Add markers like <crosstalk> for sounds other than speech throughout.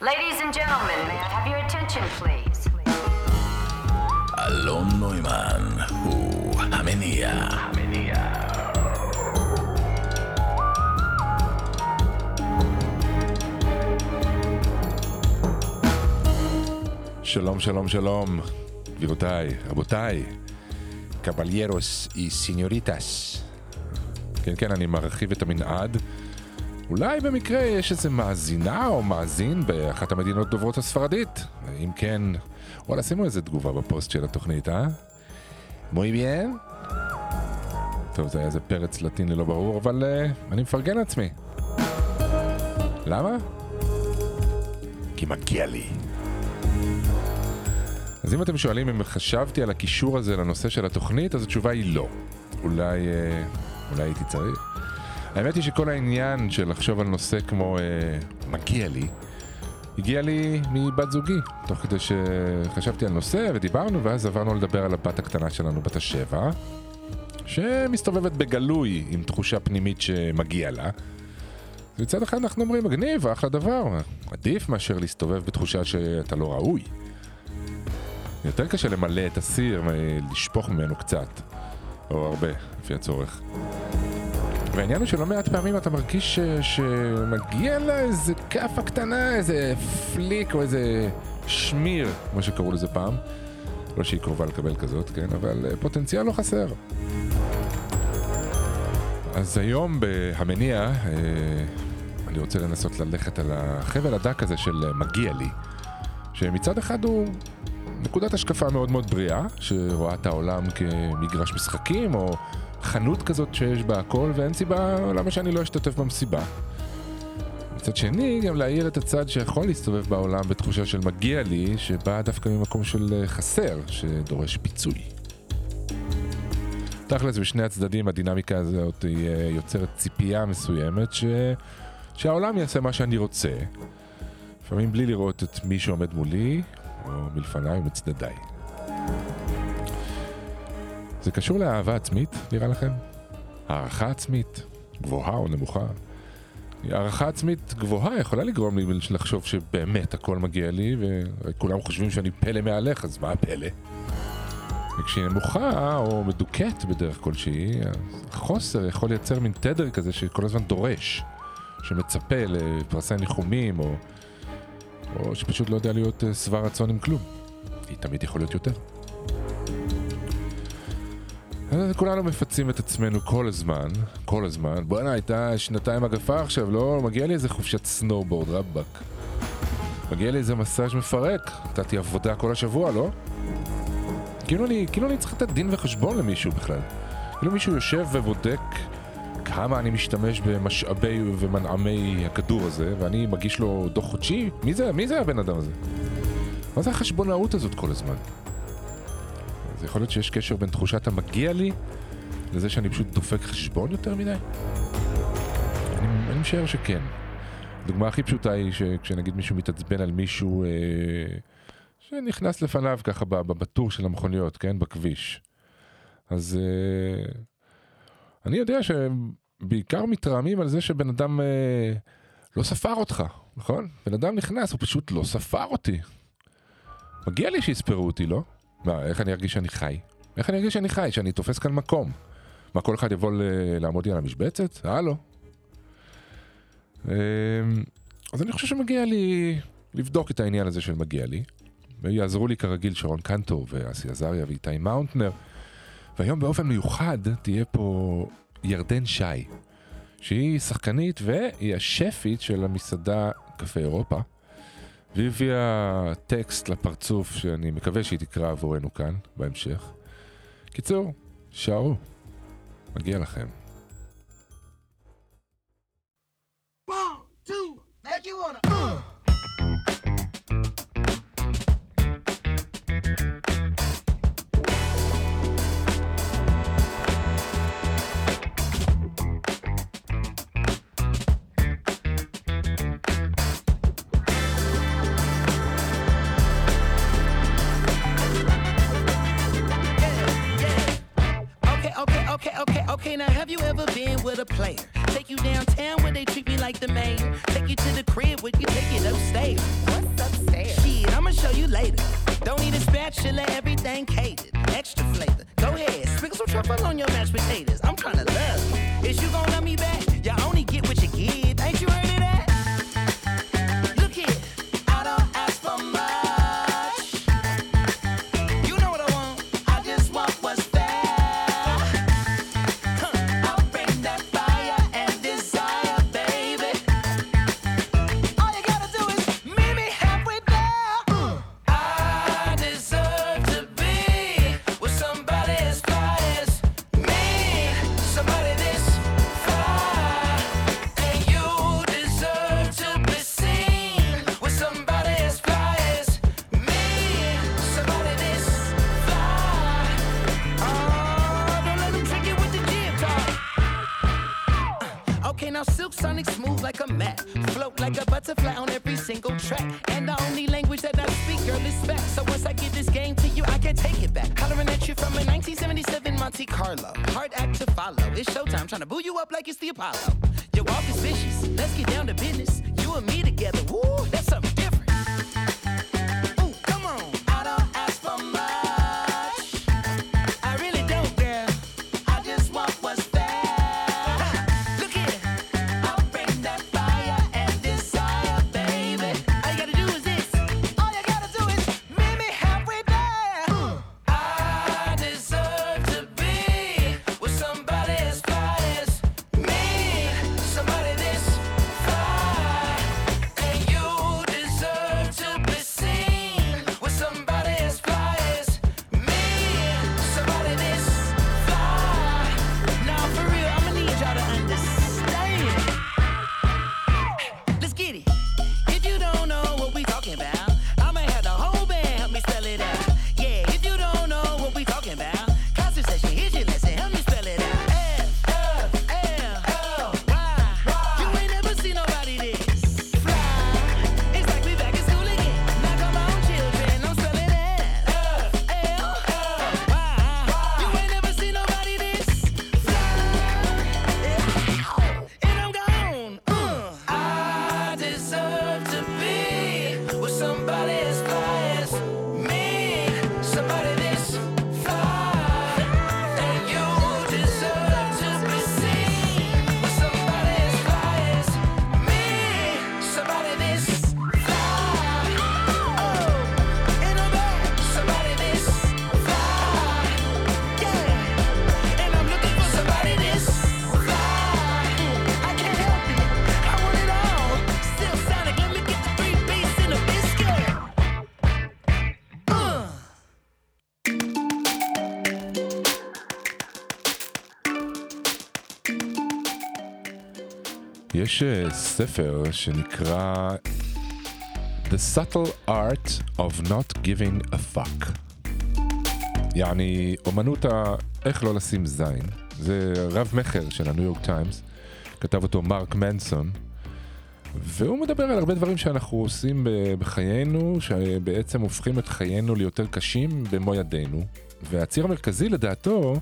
Ladies and gentlemen, may I have your attention, please? אלון נוימן הוא המניע. המניע. שלום, שלום, שלום, גבירותיי, רבותיי, caballeros y señoritas. כן, כן, אני מרחיב את המנעד. אולי במקרה יש איזה מאזינה או מאזין באחת המדינות דוברות הספרדית? אם כן, וואלה, שימו איזה תגובה בפוסט של התוכנית, אה? מוי ביאן? טוב, זה היה איזה פרץ לטיני לא ברור, אבל uh, אני מפרגן לעצמי. למה? כי מגיע לי. אז אם אתם שואלים אם חשבתי על הקישור הזה לנושא של התוכנית, אז התשובה היא לא. אולי, אה, אולי הייתי צריך. האמת היא שכל העניין של לחשוב על נושא כמו אה, מגיע לי, הגיע לי מבת זוגי, תוך כדי שחשבתי על נושא ודיברנו, ואז עברנו לדבר על הבת הקטנה שלנו, בת השבע, שמסתובבת בגלוי עם תחושה פנימית שמגיע לה. מצד אחד אנחנו אומרים, מגניב, אחלה דבר, עדיף מאשר להסתובב בתחושה שאתה לא ראוי. יותר קשה למלא את הסיר, לשפוך ממנו קצת, או הרבה, לפי הצורך. והעניין הוא שלא מעט פעמים אתה מרגיש ש... שמגיע לה איזה כאפה קטנה, איזה פליק או איזה שמיר, כמו שקראו לזה פעם. לא שהיא קרובה לקבל כזאת, כן, אבל אה, פוטנציאל לא חסר. אז היום בהמניע, אה, אני רוצה לנסות ללכת על החבל הדק הזה של אה, מגיע לי, שמצד אחד הוא נקודת השקפה מאוד מאוד בריאה, שרואה את העולם כמגרש משחקים, או חנות כזאת שיש בה הכל, ואין סיבה למה שאני לא אשתתף במסיבה. מצד שני, גם להעיר את הצד שיכול להסתובב בעולם בתחושה של מגיע לי, שבאה דווקא ממקום של אה, חסר, שדורש פיצוי. תכלס, בשני הצדדים הדינמיקה הזאת היא אה, יוצרת ציפייה מסוימת ש... שהעולם יעשה מה שאני רוצה, לפעמים בלי לראות את מי שעומד מולי, או מלפניי ומצדדיי. זה קשור לאהבה עצמית, נראה לכם? הערכה עצמית, גבוהה או נמוכה? הערכה עצמית גבוהה יכולה לגרום לי לחשוב שבאמת הכל מגיע לי, וכולם חושבים שאני פלא מעליך, אז מה הפלא? וכשהיא נמוכה או מדוכאת בדרך כלשהי, החוסר יכול לייצר מין תדר כזה שכל הזמן דורש, שמצפה לפרסי ניחומים, או, או שפשוט לא יודע להיות אה, שבע רצון עם כלום. כי תמיד יכול להיות יותר. כולנו מפצים את עצמנו כל הזמן, כל הזמן. בואנה, הייתה שנתיים מגפה עכשיו, לא? מגיע לי איזה חופשת snowboard, רבאק. מגיע לי איזה מסאז' מפרק. נתתי עבודה כל השבוע, לא? כאילו אני, כאילו אני צריך לתת דין וחשבון למישהו בכלל. כאילו מישהו יושב ובודק כמה אני משתמש במשאבי ומנעמי הכדור הזה, ואני מגיש לו דוח חודשי? מי זה, מי זה הבן אדם הזה? מה זה החשבונאות הזאת כל הזמן? אז יכול להיות שיש קשר בין תחושת המגיע לי לזה שאני פשוט דופק חשבון יותר מדי? אני, אני משער שכן. הדוגמה הכי פשוטה היא שכשנגיד מישהו מתעצבן על מישהו אה, שנכנס לפניו ככה בטור של המכוניות, כן? בכביש. אז אה, אני יודע שהם בעיקר מתרעמים על זה שבן אדם אה, לא ספר אותך, נכון? בן אדם נכנס, הוא פשוט לא ספר אותי. מגיע לי שיספרו אותי, לא? מה, איך אני ארגיש שאני חי? איך אני ארגיש שאני חי? שאני תופס כאן מקום? מה, כל אחד יבוא לעמוד לי על המשבצת? הלו. אמ, אז אני חושב שמגיע לי לבדוק את העניין הזה של מגיע לי. ויעזרו לי כרגיל שרון קנטור ואסי עזריה ואיתי מאונטנר. והיום באופן מיוחד תהיה פה ירדן שי, שהיא שחקנית והיא השפית של המסעדה קפה אירופה. והיא הביאה טקסט לפרצוף שאני מקווה שהיא תקרא עבורנו כאן בהמשך. קיצור, שערו, מגיע לכם. Now, have you ever been with a player? Take you downtown where they treat me like the mayor. Take you to the crib where you take it upstairs. What's upstairs? Shit, I'ma show you later. Don't need a spatula, everything catered. Extra flavor. Go ahead, sprinkle some truffle on your mashed potatoes. I'm tryna love you. Is you gonna love me back? You fala. יש אה, ספר שנקרא The Subtle Art of Not Giving a Fuck. יעני, אומנות ה... איך לא לשים זין. זה רב מכר של הניו יורק טיימס, כתב אותו מרק מנסון, והוא מדבר על הרבה דברים שאנחנו עושים ב- בחיינו, שבעצם הופכים את חיינו ליותר קשים במו ידינו. והציר המרכזי לדעתו,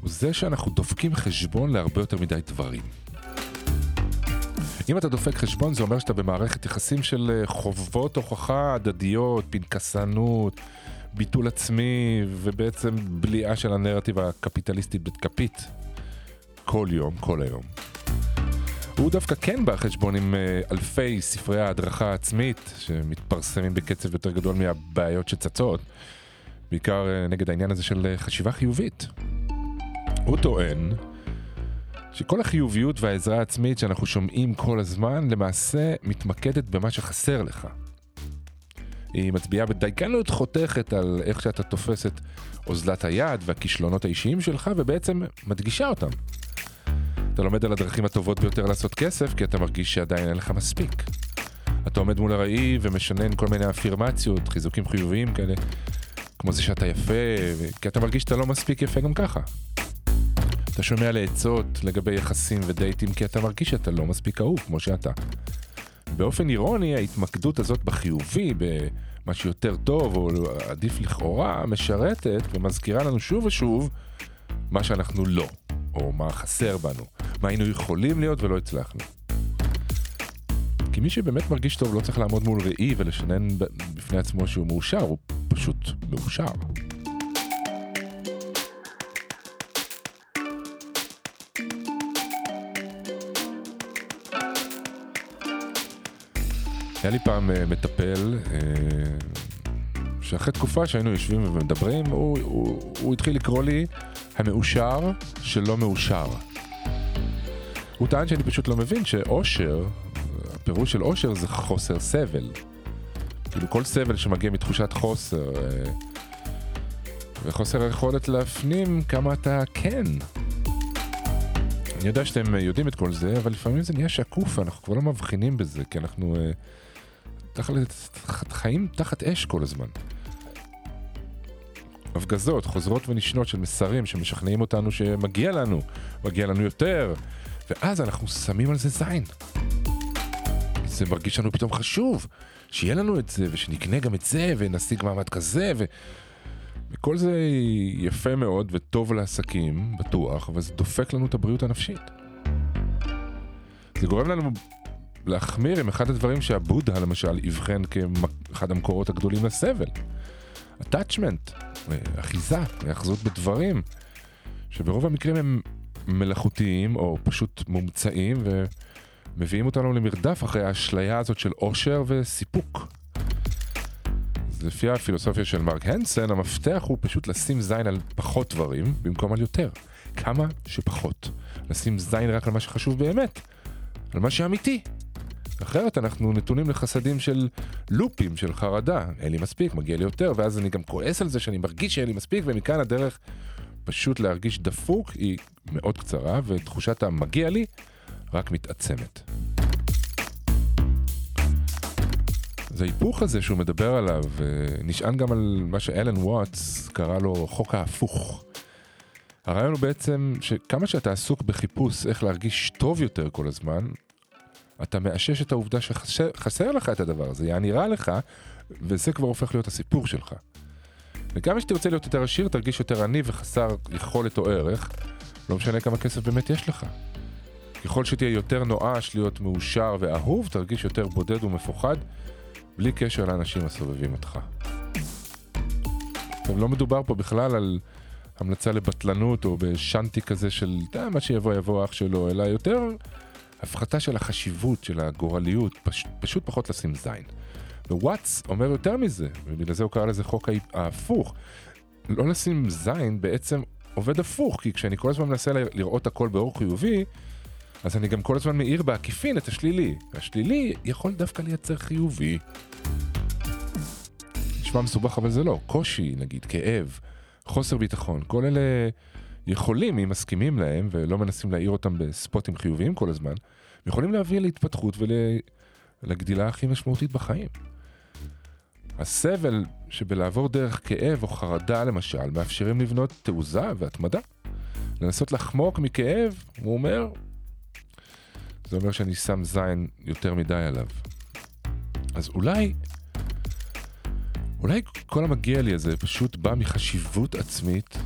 הוא זה שאנחנו דופקים חשבון להרבה יותר מדי דברים. אם אתה דופק חשבון זה אומר שאתה במערכת יחסים של אה, חובות הוכחה הדדיות, פנקסנות, ביטול עצמי ובעצם בליעה של הנרטיב הקפיטליסטית בכפית כל יום, כל היום. הוא דווקא כן בא חשבון עם אה, אלפי ספרי ההדרכה העצמית שמתפרסמים בקצב יותר גדול מהבעיות שצצות, בעיקר אה, נגד העניין הזה של חשיבה חיובית. הוא טוען שכל החיוביות והעזרה העצמית שאנחנו שומעים כל הזמן למעשה מתמקדת במה שחסר לך. היא מצביעה בדייקנות חותכת על איך שאתה תופס את אוזלת היד והכישלונות האישיים שלך ובעצם מדגישה אותם. אתה לומד על הדרכים הטובות ביותר לעשות כסף כי אתה מרגיש שעדיין אין לך מספיק. אתה עומד מול הראי ומשנן כל מיני אפירמציות, חיזוקים חיוביים כאלה, כמו זה שאתה יפה, כי אתה מרגיש שאתה לא מספיק יפה גם ככה. אתה שומע לעצות לגבי יחסים ודייטים כי אתה מרגיש שאתה לא מספיק אהוב כמו שאתה. באופן אירוני ההתמקדות הזאת בחיובי, במה שיותר טוב או עדיף לכאורה, משרתת ומזכירה לנו שוב ושוב מה שאנחנו לא. או מה חסר בנו, מה היינו יכולים להיות ולא הצלחנו. כי מי שבאמת מרגיש טוב לא צריך לעמוד מול ראי ולשנן בפני עצמו שהוא מאושר, הוא פשוט מאושר. היה לי פעם אה, מטפל, אה, שאחרי תקופה שהיינו יושבים ומדברים, הוא, הוא, הוא התחיל לקרוא לי המאושר שלא מאושר. הוא טען שאני פשוט לא מבין שאושר, הפירוש של אושר זה חוסר סבל. כאילו כל סבל שמגיע מתחושת חוסר, אה, וחוסר היכולת להפנים כמה אתה כן. אני יודע שאתם יודעים את כל זה, אבל לפעמים זה נהיה שקוף, אנחנו כבר לא מבחינים בזה, כי אנחנו אה, תחת, חיים תחת אש כל הזמן. הפגזות חוזרות ונשנות של מסרים שמשכנעים אותנו שמגיע לנו, מגיע לנו יותר, ואז אנחנו שמים על זה זין. זה מרגיש לנו פתאום חשוב, שיהיה לנו את זה, ושנקנה גם את זה, ונשיג מעמד כזה, ו... וכל זה יפה מאוד וטוב לעסקים, בטוח, אבל זה דופק לנו את הבריאות הנפשית. זה גורם לנו להחמיר עם אחד הדברים שהבודה למשל אבחן כאחד המקורות הגדולים לסבל. attachment, אחיזה, היאחזות בדברים, שברוב המקרים הם מלאכותיים או פשוט מומצאים ומביאים אותנו למרדף אחרי האשליה הזאת של אושר וסיפוק. אז לפי הפילוסופיה של מרק הנסן, המפתח הוא פשוט לשים זין על פחות דברים במקום על יותר. כמה שפחות. לשים זין רק על מה שחשוב באמת, על מה שאמיתי. אחרת אנחנו נתונים לחסדים של לופים, של חרדה. אין לי מספיק, מגיע לי יותר, ואז אני גם כועס על זה שאני מרגיש שאין לי מספיק, ומכאן הדרך פשוט להרגיש דפוק היא מאוד קצרה, ותחושת המגיע לי רק מתעצמת. אז ההיפוך הזה שהוא מדבר עליו נשען גם על מה שאלן וואטס קרא לו חוק ההפוך. הרעיון הוא בעצם שכמה שאתה עסוק בחיפוש איך להרגיש טוב יותר כל הזמן, אתה מאשש את העובדה שחסר לך את הדבר הזה, יעני רע לך, וזה כבר הופך להיות הסיפור שלך. וכמה שתרצה להיות יותר עשיר, תרגיש יותר עני וחסר יכולת או ערך, לא משנה כמה כסף באמת יש לך. ככל שתהיה יותר נואש להיות מאושר ואהוב, תרגיש יותר בודד ומפוחד, בלי קשר לאנשים הסובבים אותך. עכשיו, לא מדובר פה בכלל על המלצה לבטלנות או בשאנטי כזה של אה, מה שיבוא יבוא אח שלו, אלא יותר הפחתה של החשיבות, של הגורליות, פש, פשוט פחות לשים זין. ווואטס אומר יותר מזה, ובגלל זה הוא קרא לזה חוק ההפוך. לא לשים זין בעצם עובד הפוך, כי כשאני כל הזמן מנסה לראות הכל באור חיובי, אז אני גם כל הזמן מאיר בעקיפין את השלילי. השלילי יכול דווקא לייצר חיובי. נשמע מסובך אבל זה לא. קושי, נגיד, כאב, חוסר ביטחון, כל אלה יכולים, אם מסכימים להם ולא מנסים להעיר אותם בספוטים חיוביים כל הזמן, יכולים להביא להתפתחות ולגדילה הכי משמעותית בחיים. הסבל שבלעבור דרך כאב או חרדה למשל, מאפשרים לבנות תעוזה והתמדה. לנסות לחמוק מכאב, הוא אומר, זה אומר שאני שם זין יותר מדי עליו. אז אולי, אולי כל המגיע לי הזה פשוט בא מחשיבות עצמית.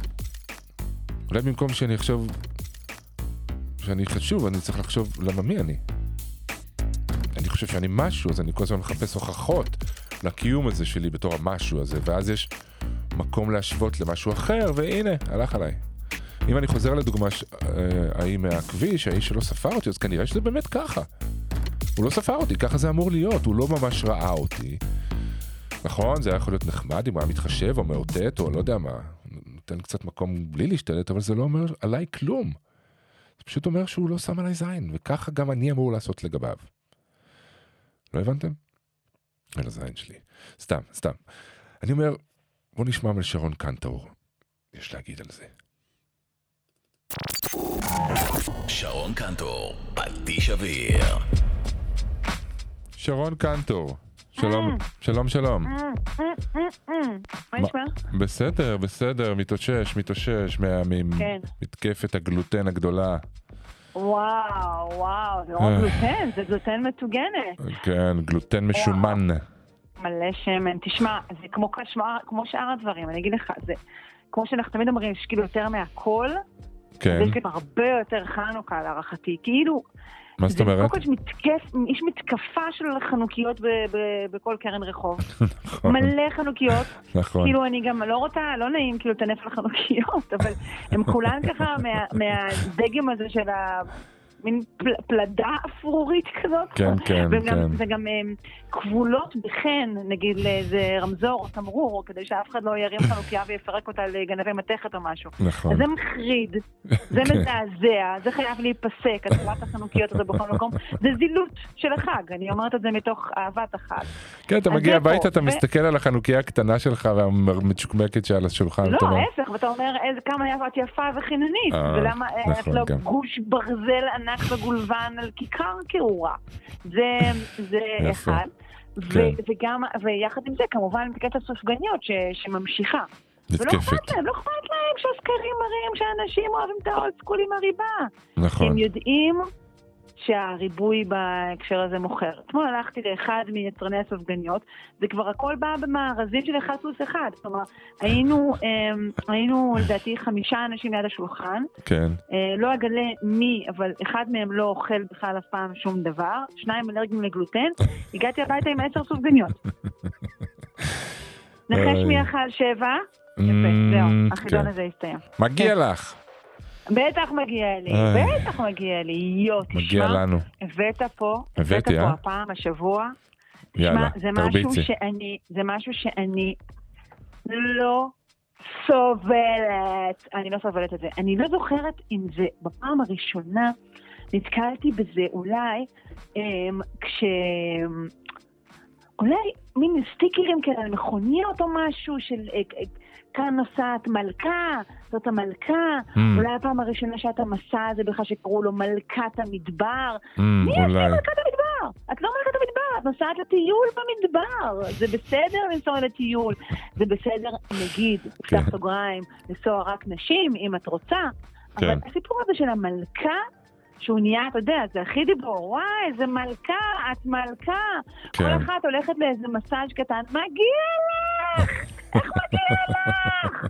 אולי במקום שאני אחשוב שאני חשוב, אני צריך לחשוב למה מי אני. אני חושב שאני משהו, אז אני כל הזמן מחפש הוכחות לקיום הזה שלי בתור המשהו הזה, ואז יש מקום להשוות למשהו אחר, והנה, הלך עליי. אם אני חוזר לדוגמה ההיא מהכביש, האיש שלא ספר אותי, אז כנראה שזה באמת ככה. הוא לא ספר אותי, ככה זה אמור להיות, הוא לא ממש ראה אותי. נכון, זה היה יכול להיות נחמד אם הוא היה מתחשב או מאותת או לא יודע מה, נותן קצת מקום בלי להשתלט, אבל זה לא אומר עליי כלום. זה פשוט אומר שהוא לא שם עליי זין, וככה גם אני אמור לעשות לגביו. לא הבנתם? על הזין שלי. סתם, סתם. אני אומר, בוא נשמע מה שרון קנטור יש להגיד על זה. שרון קנטור, פטיש אוויר. שרון קנטור, שלום, שלום, שלום. מה נשמע? בסדר, בסדר, מתאושש, מתאושש ממתקפת הגלוטן הגדולה. וואו, וואו, זה לא אה. גלוטן, זה גלוטן מטוגנת. כן, גלוטן משומן. מלא שמן. תשמע, זה כמו שאר- כמו שאר הדברים, אני אגיד לך, זה כמו שאנחנו תמיד אומרים, יש כאילו יותר מהכל, כן. יש גם הרבה יותר חנוכה להערכתי. כאילו, מה זאת זה אומרת? קודם כל יש מתקף, יש מתקפה של חנוכיות ב, ב, בכל קרן רחוב. <laughs> נכון, מלא חנוכיות. נכון. כאילו, אני גם לא רוצה, לא נעים כאילו לטנף על חנוכיות, <laughs> אבל הם כולן ככה מה, מהדגם הזה של ה... מין פל, פלדה אפרורית כזאת. כן, <laughs> כן, וגם, כן. וגם הם כבולות בחן, נגיד לאיזה רמזור או תמרור, כדי שאף אחד לא ירים חנוכיה ויפרק אותה לגנבי מתכת או משהו. נכון. אז זה מחריד, זה <laughs> כן. מזעזע, זה חייב להיפסק, הצבת החנוכיות הזה בכל מקום. זה זילות של החג, אני אומרת את זה מתוך אהבת החג. כן, אתה מגיע הביתה, אתה ו- מסתכל על החנוכיה הקטנה שלך והמצ'וקמקת שעל השולחן. לא, ההפך, ואתה אומר כמה את יפה וחיננית, אה, ולמה אה, את נכון, לא. גוש ברזל ענק וגולבן על כיכר קעורה. זה זה. אחד. כן. וגם, ויחד עם זה, כמובן, מתקפת הסופגניות ש- שממשיכה. ולא מתקפת. אכפת להם, לא אכפת להם שהסקרים מראים שאנשים אוהבים את האולד סקול עם הריבה. נכון. הם יודעים שהריבוי בהקשר הזה מוכר. אתמול הלכתי לאחד מיצרני הסופגניות, וכבר הכל בא במארזים של 1 פלוס 1. כלומר, היינו, אמ, היינו לדעתי חמישה אנשים ליד השולחן, כן. אה, לא אגלה מי, אבל אחד מהם לא אוכל בכלל אף פעם שום דבר, שניים אלרגיים לגלוטן, <laughs> הגעתי הביתה עם עשר סופגניות. נחש. מי אכל שבע? יפה, Mm, זהו, החידון כן. הזה הסתיים. מגיע לך. בטח מגיע לי. בטח מגיע לי, יו, תשמע. מגיע לנו. הבאת פה, הבאת פה אה? הפעם, השבוע. יאללה, תרביצי. זה משהו שאני לא סובלת. אני לא סובלת את זה. אני לא זוכרת אם זה בפעם הראשונה נתקלתי בזה אולי אמ, כש... אולי מין סטיקרים כאלה על מכוניות או משהו של אה, אה, כאן נוסעת מלכה, זאת המלכה, Mm. אולי הפעם הראשונה שאת המסע הזה בכלל שקראו לו מלכת המדבר. Mm, מי אולי. מלכת המדבר? את לא מלכת המדבר, את נוסעת לטיול במדבר. זה בסדר לנסוע לטיול. זה בסדר, נגיד, כן. פתח סוגריים, לנסוע רק נשים, אם את רוצה. כן. אבל הסיפור הזה של המלכה, שהוא נהיה, אתה יודע, זה הכי דיבור, וואי, איזה מלכה, את מלכה. כל כן. אחת הולכת לאיזה מסאז' קטן, מגיע לך! <laughs> איך מגיע לך?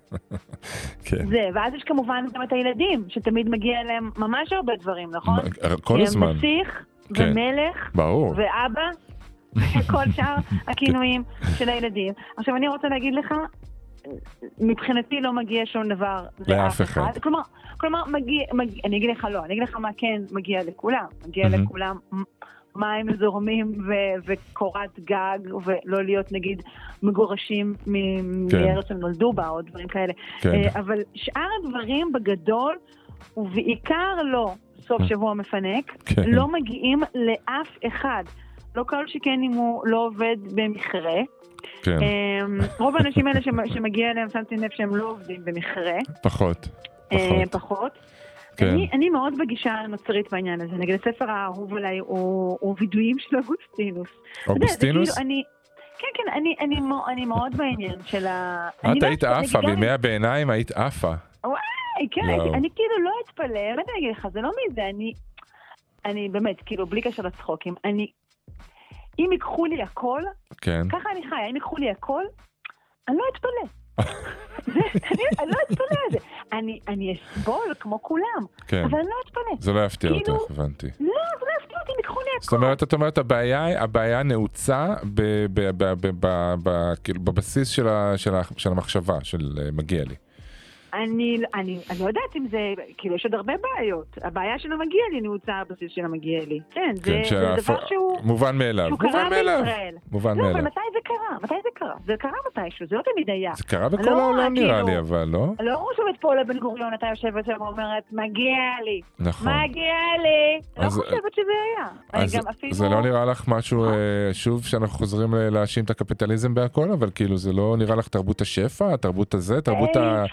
כן. זה, ואז יש כמובן גם את הילדים, שתמיד מגיע להם ממש הרבה דברים, נכון? כל הזמן. נסיך, כן. ומלך, ברור. ואבא, <laughs> וכל שאר הכינויים של הילדים. עכשיו, אני רוצה להגיד לך, מבחינתי לא מגיע שום דבר לאף אחד. כלומר, כלומר מגיע, מגיע, אני אגיד לך לא, אני אגיד לך מה כן מגיע לכולם. מגיע מהמם. לכולם מים זורמים ו- וקורת גג, ולא להיות נגיד מגורשים מ- כן. מארץ שהם נולדו בה, או דברים כאלה. כן. אה, אבל שאר הדברים בגדול, ובעיקר לא סוף שבוע מפנק, כן. לא מגיעים לאף אחד. לא כל שכן אם הוא לא עובד במכרה. כן. אמ, רוב האנשים האלה שמ- שמגיע אליהם, שמתי לב שהם לא עובדים במכרה. פחות. אה, פחות. פחות. כן. אני, אני מאוד בגישה הנוצרית בעניין הזה. נגיד, הספר האהוב עליי הוא, הוא וידויים של אוגוסטינוס. יודע, אוגוסטינוס? כאילו, אני, כן, כן, אני, אני, מו- אני מאוד בעניין של ה... את אני לא היית עפה, בימי הביניים היית עפה. וואי, כן, לא. הייתי- אני כאילו לא אתפלא, באמת אני אגיד לך, זה לא מזה, אני, אני באמת, כאילו, בלי קשר לצחוקים, אני, אם ייקחו לי הכל, כן. ככה אני חיה, אם ייקחו לי הכל, אני לא אתפלא. אני לא אתפלא על זה. אני- אסבול כמו כולם, כן. אבל אני לא אתפלא. זה לא יפתיע כאילו- אותך, הבנתי. לא, זה לא יפתיע אותי ייקחו לי זאת הכל. אומרת, את אומרת, הבעיה, נעוצה כאילו, בבסיס של המחשבה, של אה, מגיע לי. אני, אני, אני לא יודעת אם זה, כאילו, יש עוד הרבה בעיות. הבעיה של המגיע לי נעוצה הבסיס של המגיע לי. כן, זה, כן, זה דבר שהפ- שהוא... מובן מאליו. שהוא מובן קרה מאליו. בישראל. מובן לא, אבל מאליו. מתי זה קרה? מתי זה קרה? זה קרה מתישהו, זה לא תמיד היה. זה קרה בכל לא, העולם נראה כאילו- לי, אבל לא? לא חושבת פה לבן גוריון, אתה יושבת שם ואומרת, מגיע לי, נכון. מגיע לי. לא אז- חושבת שזה היה. אז אפילו... זה לא נראה לך משהו, אה, שוב, שאנחנו חוזרים להאשים את הקפיטליזם בהכל, אבל כאילו זה לא נראה לך תרבות השפע, תרבות הזה, תרבות אה. ה...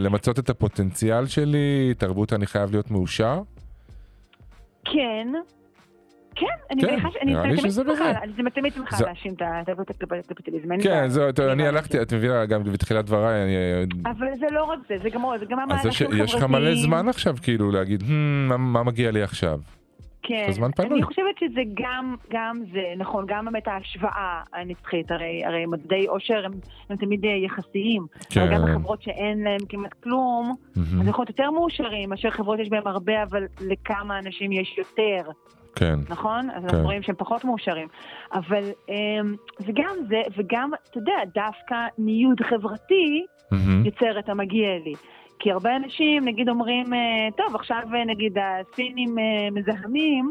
למצות את הפוטנציאל שלי, תרבות אני חייב להיות מאושר? כן. כן, אני כן, מניחה ש... נראה לי שזה בזה. אני תמיד שמחה זה- להאשים את התרבות הקפיטליזם. כן, אני. הלכתי, את מבינה, גם בתחילת דבריי, אני... אבל זה לא רק זה, זה גם זה גם אז יש- המהלכים לך מלא החברתיים. זמן עכשיו, כאילו, להגיד, "Hmm, מה מגיע לי עכשיו? כן, הזמן פנוי. אני חושבת שזה גם, גם זה, נכון, גם באמת ההשוואה הנצחית, הרי, הרי מדדי עושר הם, הם תמיד יחסיים, כן. אבל גם החברות שאין להם כמעט כלום, מהמם. אז יכול להיות יותר מאושרים מאשר חברות שיש בהן הרבה, אבל לכמה אנשים יש יותר, כן, נכון? אז כן. אנחנו רואים שהם פחות מאושרים. אבל אמ, זה גם זה, וגם, אתה יודע, דווקא ניוד חברתי מהמם. יוצר את המגיע לי. כי הרבה אנשים, נגיד, אומרים, אה, טוב, עכשיו אה, נגיד הסינים אה, מזהמים,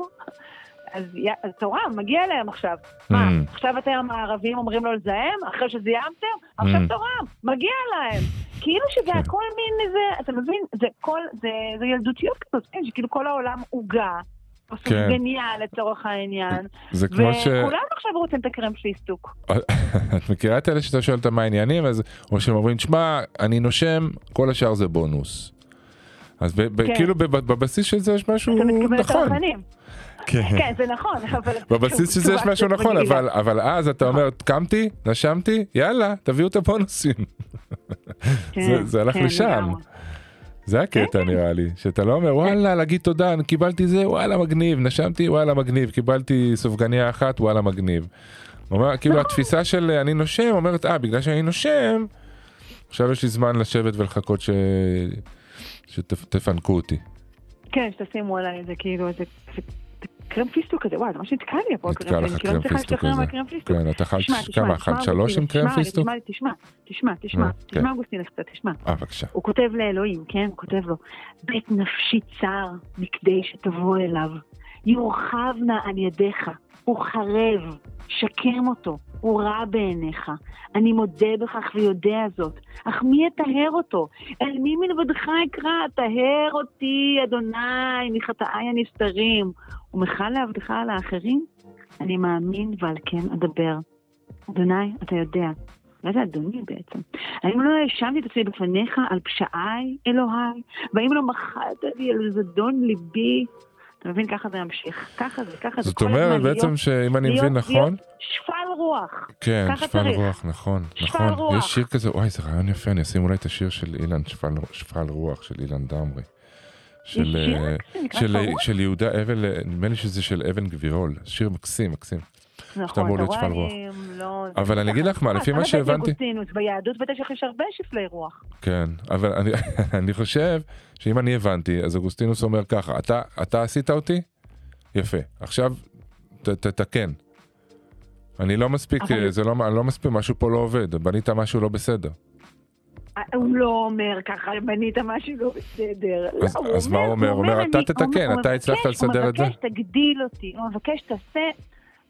אז אז תורה, מגיע להם עכשיו. מה, Mm. עכשיו אתם הערבים אומרים לו לזהם? אחרי שזיהמתם? עכשיו Mm. תורה, מגיע להם. כאילו שזה כן. הכל מין איזה, אתה מבין? זה כל, זה, זה ילדותיות כזאת, כן? שכאילו כל העולם עוגה. או כן. סופגניה לצורך העניין, זה כמו ש... וכולם עכשיו רוצים את הקרם פיסטוק. <laughs> את מכירה את אלה שאתה שואל אותם מה העניינים, אז או שהם אומרים, שמע, אני נושם, כל השאר זה בונוס. אז ב- ב- כן. כאילו בב- בבסיס של זה יש משהו נכון. כן. <laughs> כן, זה נכון, אבל... בבסיס של זה יש משהו נכון. אבל, אבל אז אתה אומר, קמתי, נשמתי, יאללה, תביאו את הבונוסים. <laughs> כן, זה- זה הלך כן, לשם. זה הקטע נראה לי, שאתה לא אומר וואלה להגיד תודה, אני קיבלתי זה, וואלה מגניב, נשמתי, וואלה מגניב, קיבלתי סופגניה אחת, וואלה מגניב. אומר, כאילו נכון. התפיסה של אני נושם אומרת, אה, בגלל שאני נושם, עכשיו יש לי זמן לשבת ולחכות ש... שתפנקו אותי. כן, שתשימו עליי איזה כאילו איזה... קרם פיסטוק כזה, וואי, זה ממש נתקע לי פה. נתקע לך כאילו, קרם פיסטוק כזה. מהקרם פיסטוק. כן, אתה אכלת, כמה אכלת? שלוש עם אוגוסטין, קרם תשמע, פיסטוק? תשמע, תשמע, תשמע, תשמע, כן. תשמע אוגוסטין קצת, תשמע. אה, בבקשה. הוא כותב לאלוהים, כן? הוא כותב לו, בית נפשי צר מכדי שתבוא אליו. יורחב נא על ידיך, הוא חרב, שקם אותו, הוא רע בעיניך. אני מודה בכך ויודע זאת, אך מי יטהר אותו? אל מי מלבדך אקרא? טהר אותי, אדוני, מחטאי הנסתרים. ומחל לעבדך על האחרים? אני מאמין ועל כן אדבר. אדוני, אתה יודע. מה זה אדוני בעצם? האם לא האשמתי את עצמי בפניך על פשעי, אלוהי? והאם לא מחלת לי על זדון ליבי? אתה מבין? ככה זה ימשיך. ככה זה, ככה זה. זאת אומרת בעצם שאם אני מבין נכון, שפל רוח. כן, שפל. רוח, נכון, נכון. יש שיר כזה, וואי, זה רעיון יפה, אני אשים אולי את השיר של אילן, שפל- רוח, של אילן דמרי. של, אה, יהודה אבל, אה, נדמה לי שזה של אבן גבירול, שיר מקסים, מקסים. נכון, אתה. אני לא... אבל אני אגיד לך מה, לפי מה שהבנתי, אוגוסטינוס, ביהדות בטח יש הרבה שפלי רוח. כן, אבל אני, <laughs> אני חושב שאם אני הבנתי, אז אוגוסטינוס אומר ככה, אתה, אתה עשית אותי? יפה, עכשיו ת, תתקן. אני לא מספיק, זה לא, לא מספיק, משהו פה לא עובד, בנית משהו לא בסדר. הוא לא אומר ככה, בנית משהו לא בסדר. אז- לא, אז מה הוא אומר? הוא אומר, אתה תתקן, הוא אתה הצלחת לסדר את זה? הוא מבקש, תגדיל אותי, הוא מבקש, תעשה,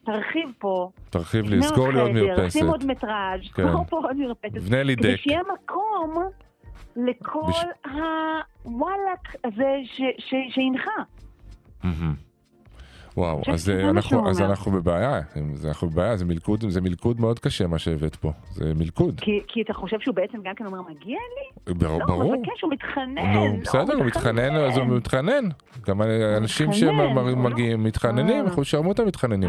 תרחיב פה. תרחיב לי, סגור לי עוד מרפסת. שים עוד מטראז', כן. סגור פה עוד מרפסת. בנה לי כדי דק. שיהיה מקום לכל הוואלאק הזה שהנחה. וואו, חושבת אז אה, אנחנו, אז. אנחנו בבעיה, זה- אנחנו בבעיה, זה מלכוד, זה מלכוד מאוד קשה מה שהבאת פה, זה מלכוד, כי כי אתה חושב שהוא בעצם גם כן אומר, מגיע לי? ברור, לא, ברור. הוא מבקש, הוא מתחנן. נו, לא, בסדר, הוא מתחנן, אז הוא מתחנן. גם אנשים הוא לא- שמגיעים מתחננים, אה. אנחנו שרמו.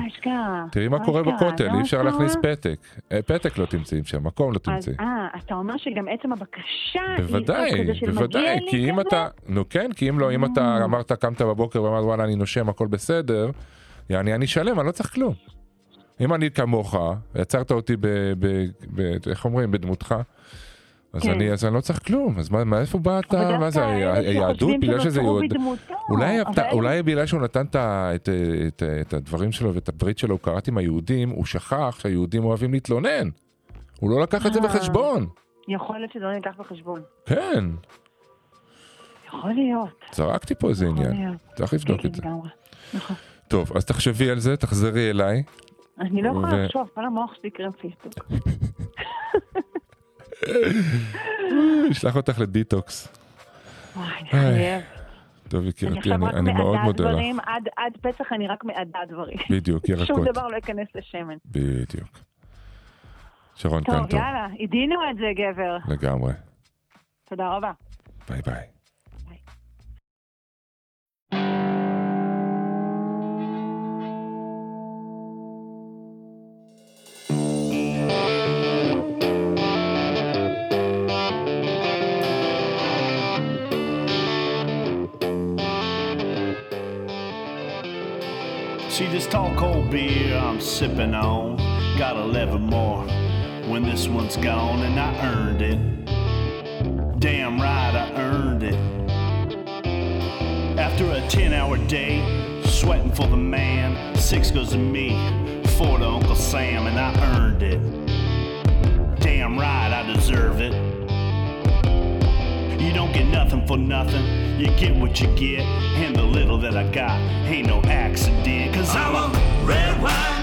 מה אשכרה? תראי מה קורה? בכותל, אי אפשר להכניס? פתק. אה, פתק לא תמצאי שם, מקום לא תמצאי. אה, אתה אומר שגם עצם הבקשה היא בוודאי, כזה של מגיע בוודאי, לי כי אם? אתה, נו כן, כי אם לא, אם אתה Mm. אמרת, קמת בבוקר ואמרת וואלה אני נושם, הכל בסדר, יעני אני שלם, אני לא צריך כלום. אם אני כמוך, יצרת אותי ב... ב- ב- איך אומרים? בדמותך. אז כן. אני, אז אני לא צריך כלום, אז מה, מאיפה באת, מה זה, היהדות, בגלל שזה יהוד... אולי, אבל אולי בגלל שהוא נתן את, את, את, את הדברים שלו ואת הברית שלו, הוא קראת עם היהודים, הוא שכח שהיהודים אוהבים להתלונן. הוא לא לקח את זה אה. בחשבון. יכול להיות שזה לא ניקח בחשבון. כן, יכול להיות. זרקתי פה איזה עניין. צריך לבדוק כן, את זה. לגמרי. נכון. טוב, אז תחשבי על זה, תחזרי אליי. אני לא ו- יכולה לחשוב, כל המוח שלי קרם פיסטוק. אשלח אותך לדיטוקס. וואי, אני חייב. טוב, יקירתי, אני מאוד מודה לך. עד עד פסח אני רק מעדה דברים. בדיוק, <laughs> שום ירקות. דבר לא ייכנס לשמן. בדיוק. שרון טוב, קנטור, יאללה, עידינו את זה, גבר. לגמרי. תודה רבה. ביי ביי. Beer I'm sipping on. Got 11 more when this one's gone, and I earned it. Damn right, I earned it. After a 10 hour day, sweating for the man, six goes to me, four to Uncle Sam, and I earned it. Damn right, I deserve it. You don't get nothing for nothing. You get what you get, and the little that I got ain't no accident. Cause I'm a red, white,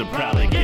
should probably get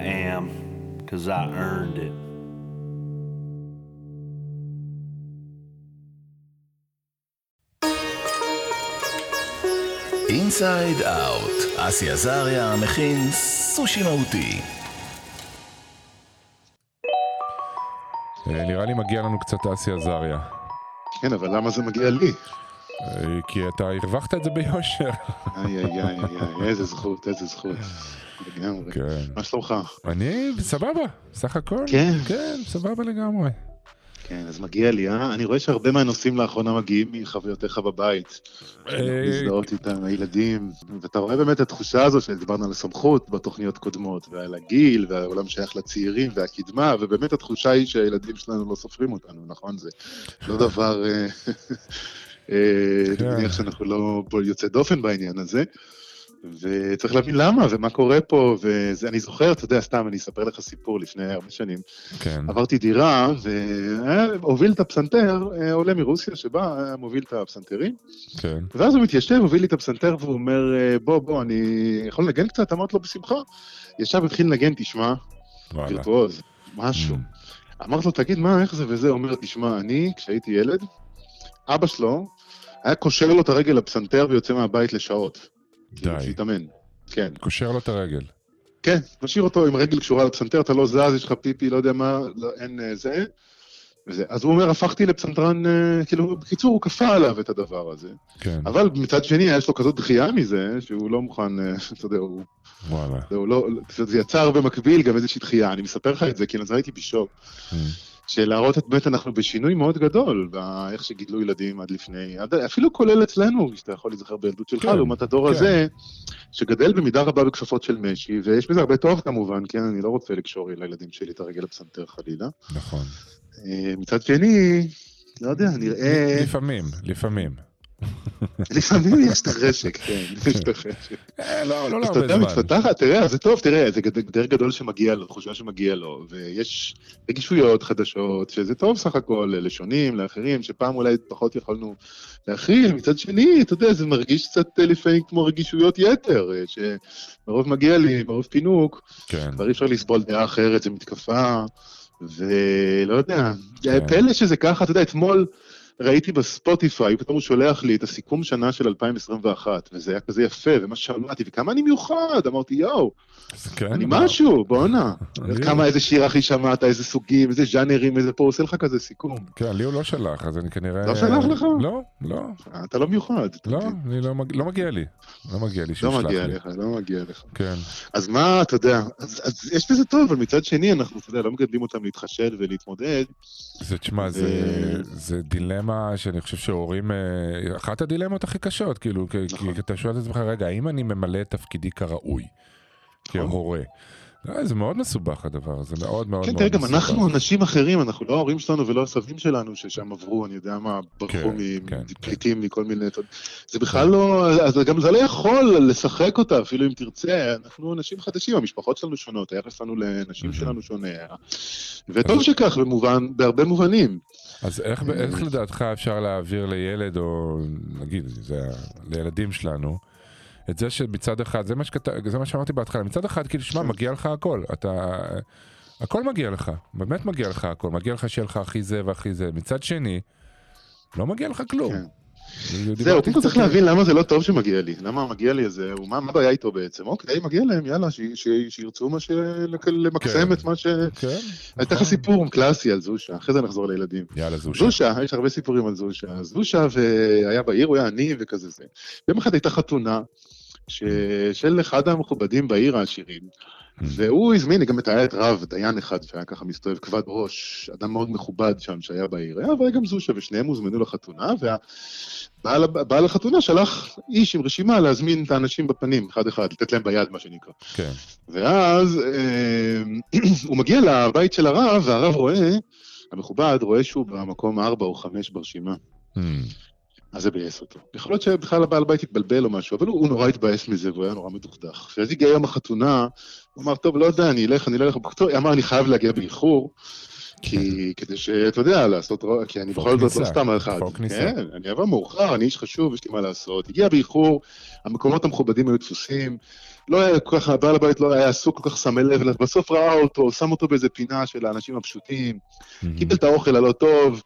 I am. Cause I earned it. אינסייד אאוט, אסי עזריה מכין סושי מהותי. אה, נראה לי מגיע לנו קצת אסי עזריה. כן, אבל למה זה מגיע לי? אה, כי אתה הרווחת את זה ביושר. איי, איי, איי, איי, איזה זכות, איזה זכות. לגמרי. כן. מה שלומך? אני סבבה, סך הכל. כן. כן, סבבה לגמרי. כן, אז מגיע לי, אה? אני רואה שהרבה מהנושאים לאחרונה מגיעים מחוויותיך בבית. אה, להזדהות איתם, הילדים, ואתה רואה באמת את התחושה הזו שדיברנו על הסמכות בתוכניות קודמות, ועל הגיל, והעולם שייך לצעירים, והקדמה, ובאמת התחושה היא שהילדים שלנו לא סופרים אותנו, נכון? זה לא דבר... אה, <laughs> אה, אני כן. מניח שאנחנו לא יוצא דופן בעניין הזה. וצריך להבין למה ומה קורה פה, ואני זוכר, אתה יודע, סתם, אני אספר לך סיפור לפני הרבה שנים. כן. עברתי דירה, והוביל את הפסנתר, אה, עולה מרוסיה, שבא, היה מוביל את הפסנתרים, כן. ואז הוא מתיישב, הוביל לי את הפסנתר, והוא אומר, אה, בוא, בוא, אני יכול לנגן קצת? אמרתי לו, בשמחה. ישב, התחיל לנגן, תשמע. וירטואוז, משהו. Mm. אמרתי לו, תגיד, מה, איך זה וזה? הוא אומר, תשמע, אני, כשהייתי ילד, אבא שלו היה קושר לו את הרגל לפסנתר ויוצא מהבית לשעות. כאילו, די. שיתאמן. כן. קושר לו את הרגל. כן, משאיר אותו עם רגל קשורה לפסנתר, אתה לא זז, יש לך פיפי, לא יודע מה, לא, אין אה, זה. וזה. אז הוא אומר, הפכתי לפסנתרן, אה, כאילו, בקיצור, הוא כפה עליו את הדבר הזה. כן. אבל מצד שני, יש לו כזאת דחייה מזה, שהוא לא מוכן, אה, <laughs> אתה יודע, הוא, וואלה. הוא לא, זה יצר במקביל גם איזושהי דחייה. אני מספר לך את זה, כי אז הייתי בשוק. של את באמת אנחנו בשינוי מאוד גדול, באיך שגידלו ילדים עד לפני, עד, אפילו כולל אצלנו, שאתה יכול להיזכר בילדות שלך, כן, לעומת הדור כן. הזה, שגדל במידה רבה בכפפות של משי, ויש בזה הרבה טוב כמובן, כן, אני לא רוצה לקשור לילדים שלי את הרגל לפסנתר חלילה. נכון. אה, מצד שני, לא יודע, נראה... לפעמים, לפעמים. לפעמים יש את החשק, <laughs> כן, יש את החשק. אה, לא, לא להרבה זמן. מתפתחת, תראה, זה טוב, תראה, זה יותר גדול שמגיע לו, תחושה שמגיע לו, ויש רגישויות חדשות, שזה טוב סך הכל לשונים, לאחרים, שפעם אולי פחות יכולנו להכיל, מצד שני, אתה יודע, זה מרגיש קצת אה, לפעמים כמו רגישויות יתר, אה, שמרוב מגיע לי, מרוב פינוק, כן, כבר אי אפשר לסבול דעה אחרת, זה מתקפה, ולא יודע, כן. פלא שזה ככה, אתה יודע, אתמול ראיתי בספוטיפיי, פתאום הוא שולח לי את הסיכום שנה של 2021, וזה היה כזה יפה, ומה ששמעתי, וכמה אני מיוחד, אמרתי, יואו, כן. אני מה? משהו, בואנה. כמה, איזה שיר הכי שמעת, איזה סוגים, איזה ז'אנרים, איזה פה, עושה לך כזה סיכום. כן, לי הוא לא שלח, אז אני כנראה... לא שלח לך? לא, לא, אתה לא מיוחד. לא? אני לא מג- לא מגיע לי. לא מגיע לי שישלח לא לי. מגיע לך, לא מגיע לך. כן, אז מה, אתה יודע, אז, אז יש בזה טוב, אבל מצד שני, אנחנו, אתה יודע, לא מגדלים אותם להתחשל ולהתמודד. זה, תשמע, זה, זה דילמה שאני חושב שהורים, אה, אחת הדילמות הכי קשות, כאילו, כי, נכון. כי אתה שואל את עצמך, רגע, האם אני ממלא את תפקידי כראוי, כהורה? לא, זה מאוד מסובך הדבר הזה, מאוד מאוד כן, מאוד תראה, גם מסובך. אנחנו אנשים אחרים, אנחנו לא ההורים שלנו ולא הסבים שלנו ששם עברו, אני יודע מה, ברחו כן, כן, מפליטים מכל מיני... זה בכלל לא... אז גם זה לא יכול לשחק אותה, אפילו אם תרצה. אנחנו אנשים חדשים, המשפחות שלנו שונות, היחס שלנו לנשים. שלנו שונה. וטוב שכך, במובן, בהרבה מובנים. אז איך, איך לדעתך אפשר להעביר לילד, או נגיד, זה לילדים שלנו, את זה שמצד אחד, זה מה, שכת... זה מה שאמרתי בהתחלה, מצד אחד, כאילו. שמע, מגיע לך הכל, אתה... הכל מגיע לך, באמת מגיע לך הכל, מגיע לך שיהיה לך הכי זה והכי זה. מצד שני, לא מגיע לך כלום. כן. זהו, קודם כל צריך להבין למה זה לא טוב שמגיע לי. למה מגיע לי איזה... מה הבעיה איתו בעצם? אוקיי, מגיע להם, יאללה, שירצו מה ש... למקסם כן. את מה ש... כן, אני אתן לך נכון. סיפור קלאסי על זושה, אחרי זה נחזור לילדים. יאללה, זושה. זושה, יש הרבה סיפורים על זושה. זושה והיה בעיר, הוא היה עני וכזה זה. יום אחד הייתה חתונה. של אחד המכובדים בעיר העשירים, והוא הזמין גם את היה את רב, דיין אחד שהיה ככה מסתובב כבד ראש, אדם מאוד מכובד שם שהיה בעיר. היה והיה גם זושה, ושניהם הוזמנו לחתונה, והבעל בעל החתונה שלח איש עם רשימה להזמין את האנשים בפנים, אחד-אחד, לתת להם ביד, מה שנקרא. כן, ואז אה, <clears throat> הוא מגיע לבית של הרב, והרב רואה, המכובד רואה שהוא במקום ארבע או חמש ברשימה. Hmm, אז זה ביאס אותו. יכול להיות שבכלל הבעל בית התבלבל או משהו, אבל הוא, הוא נורא התבאס מזה, והוא היה נורא מדוכדך. כשאז הגיע יום החתונה, הוא אמר, טוב, לא יודע, אני אלך, אני לא אלך, הוא אמר, אני חייב להגיע באיחור, כי כדי שאתה יודע, לעשות, כי אני בכל זאת לא סתם אחד. פור כניסה. כן, אני אבוא מאוחר, אני איש חשוב, יש לי מה לעשות. הגיע באיחור, המקומות המכובדים היו תפוסים, לא היה כל כך, הבעל הבית לא היה עסוק כל כך שמה לב אליו, בסוף ראה אותו, שם אותו באיזה פינה של האנשים הפשוטים, קיבל את האוכל הלא טוב.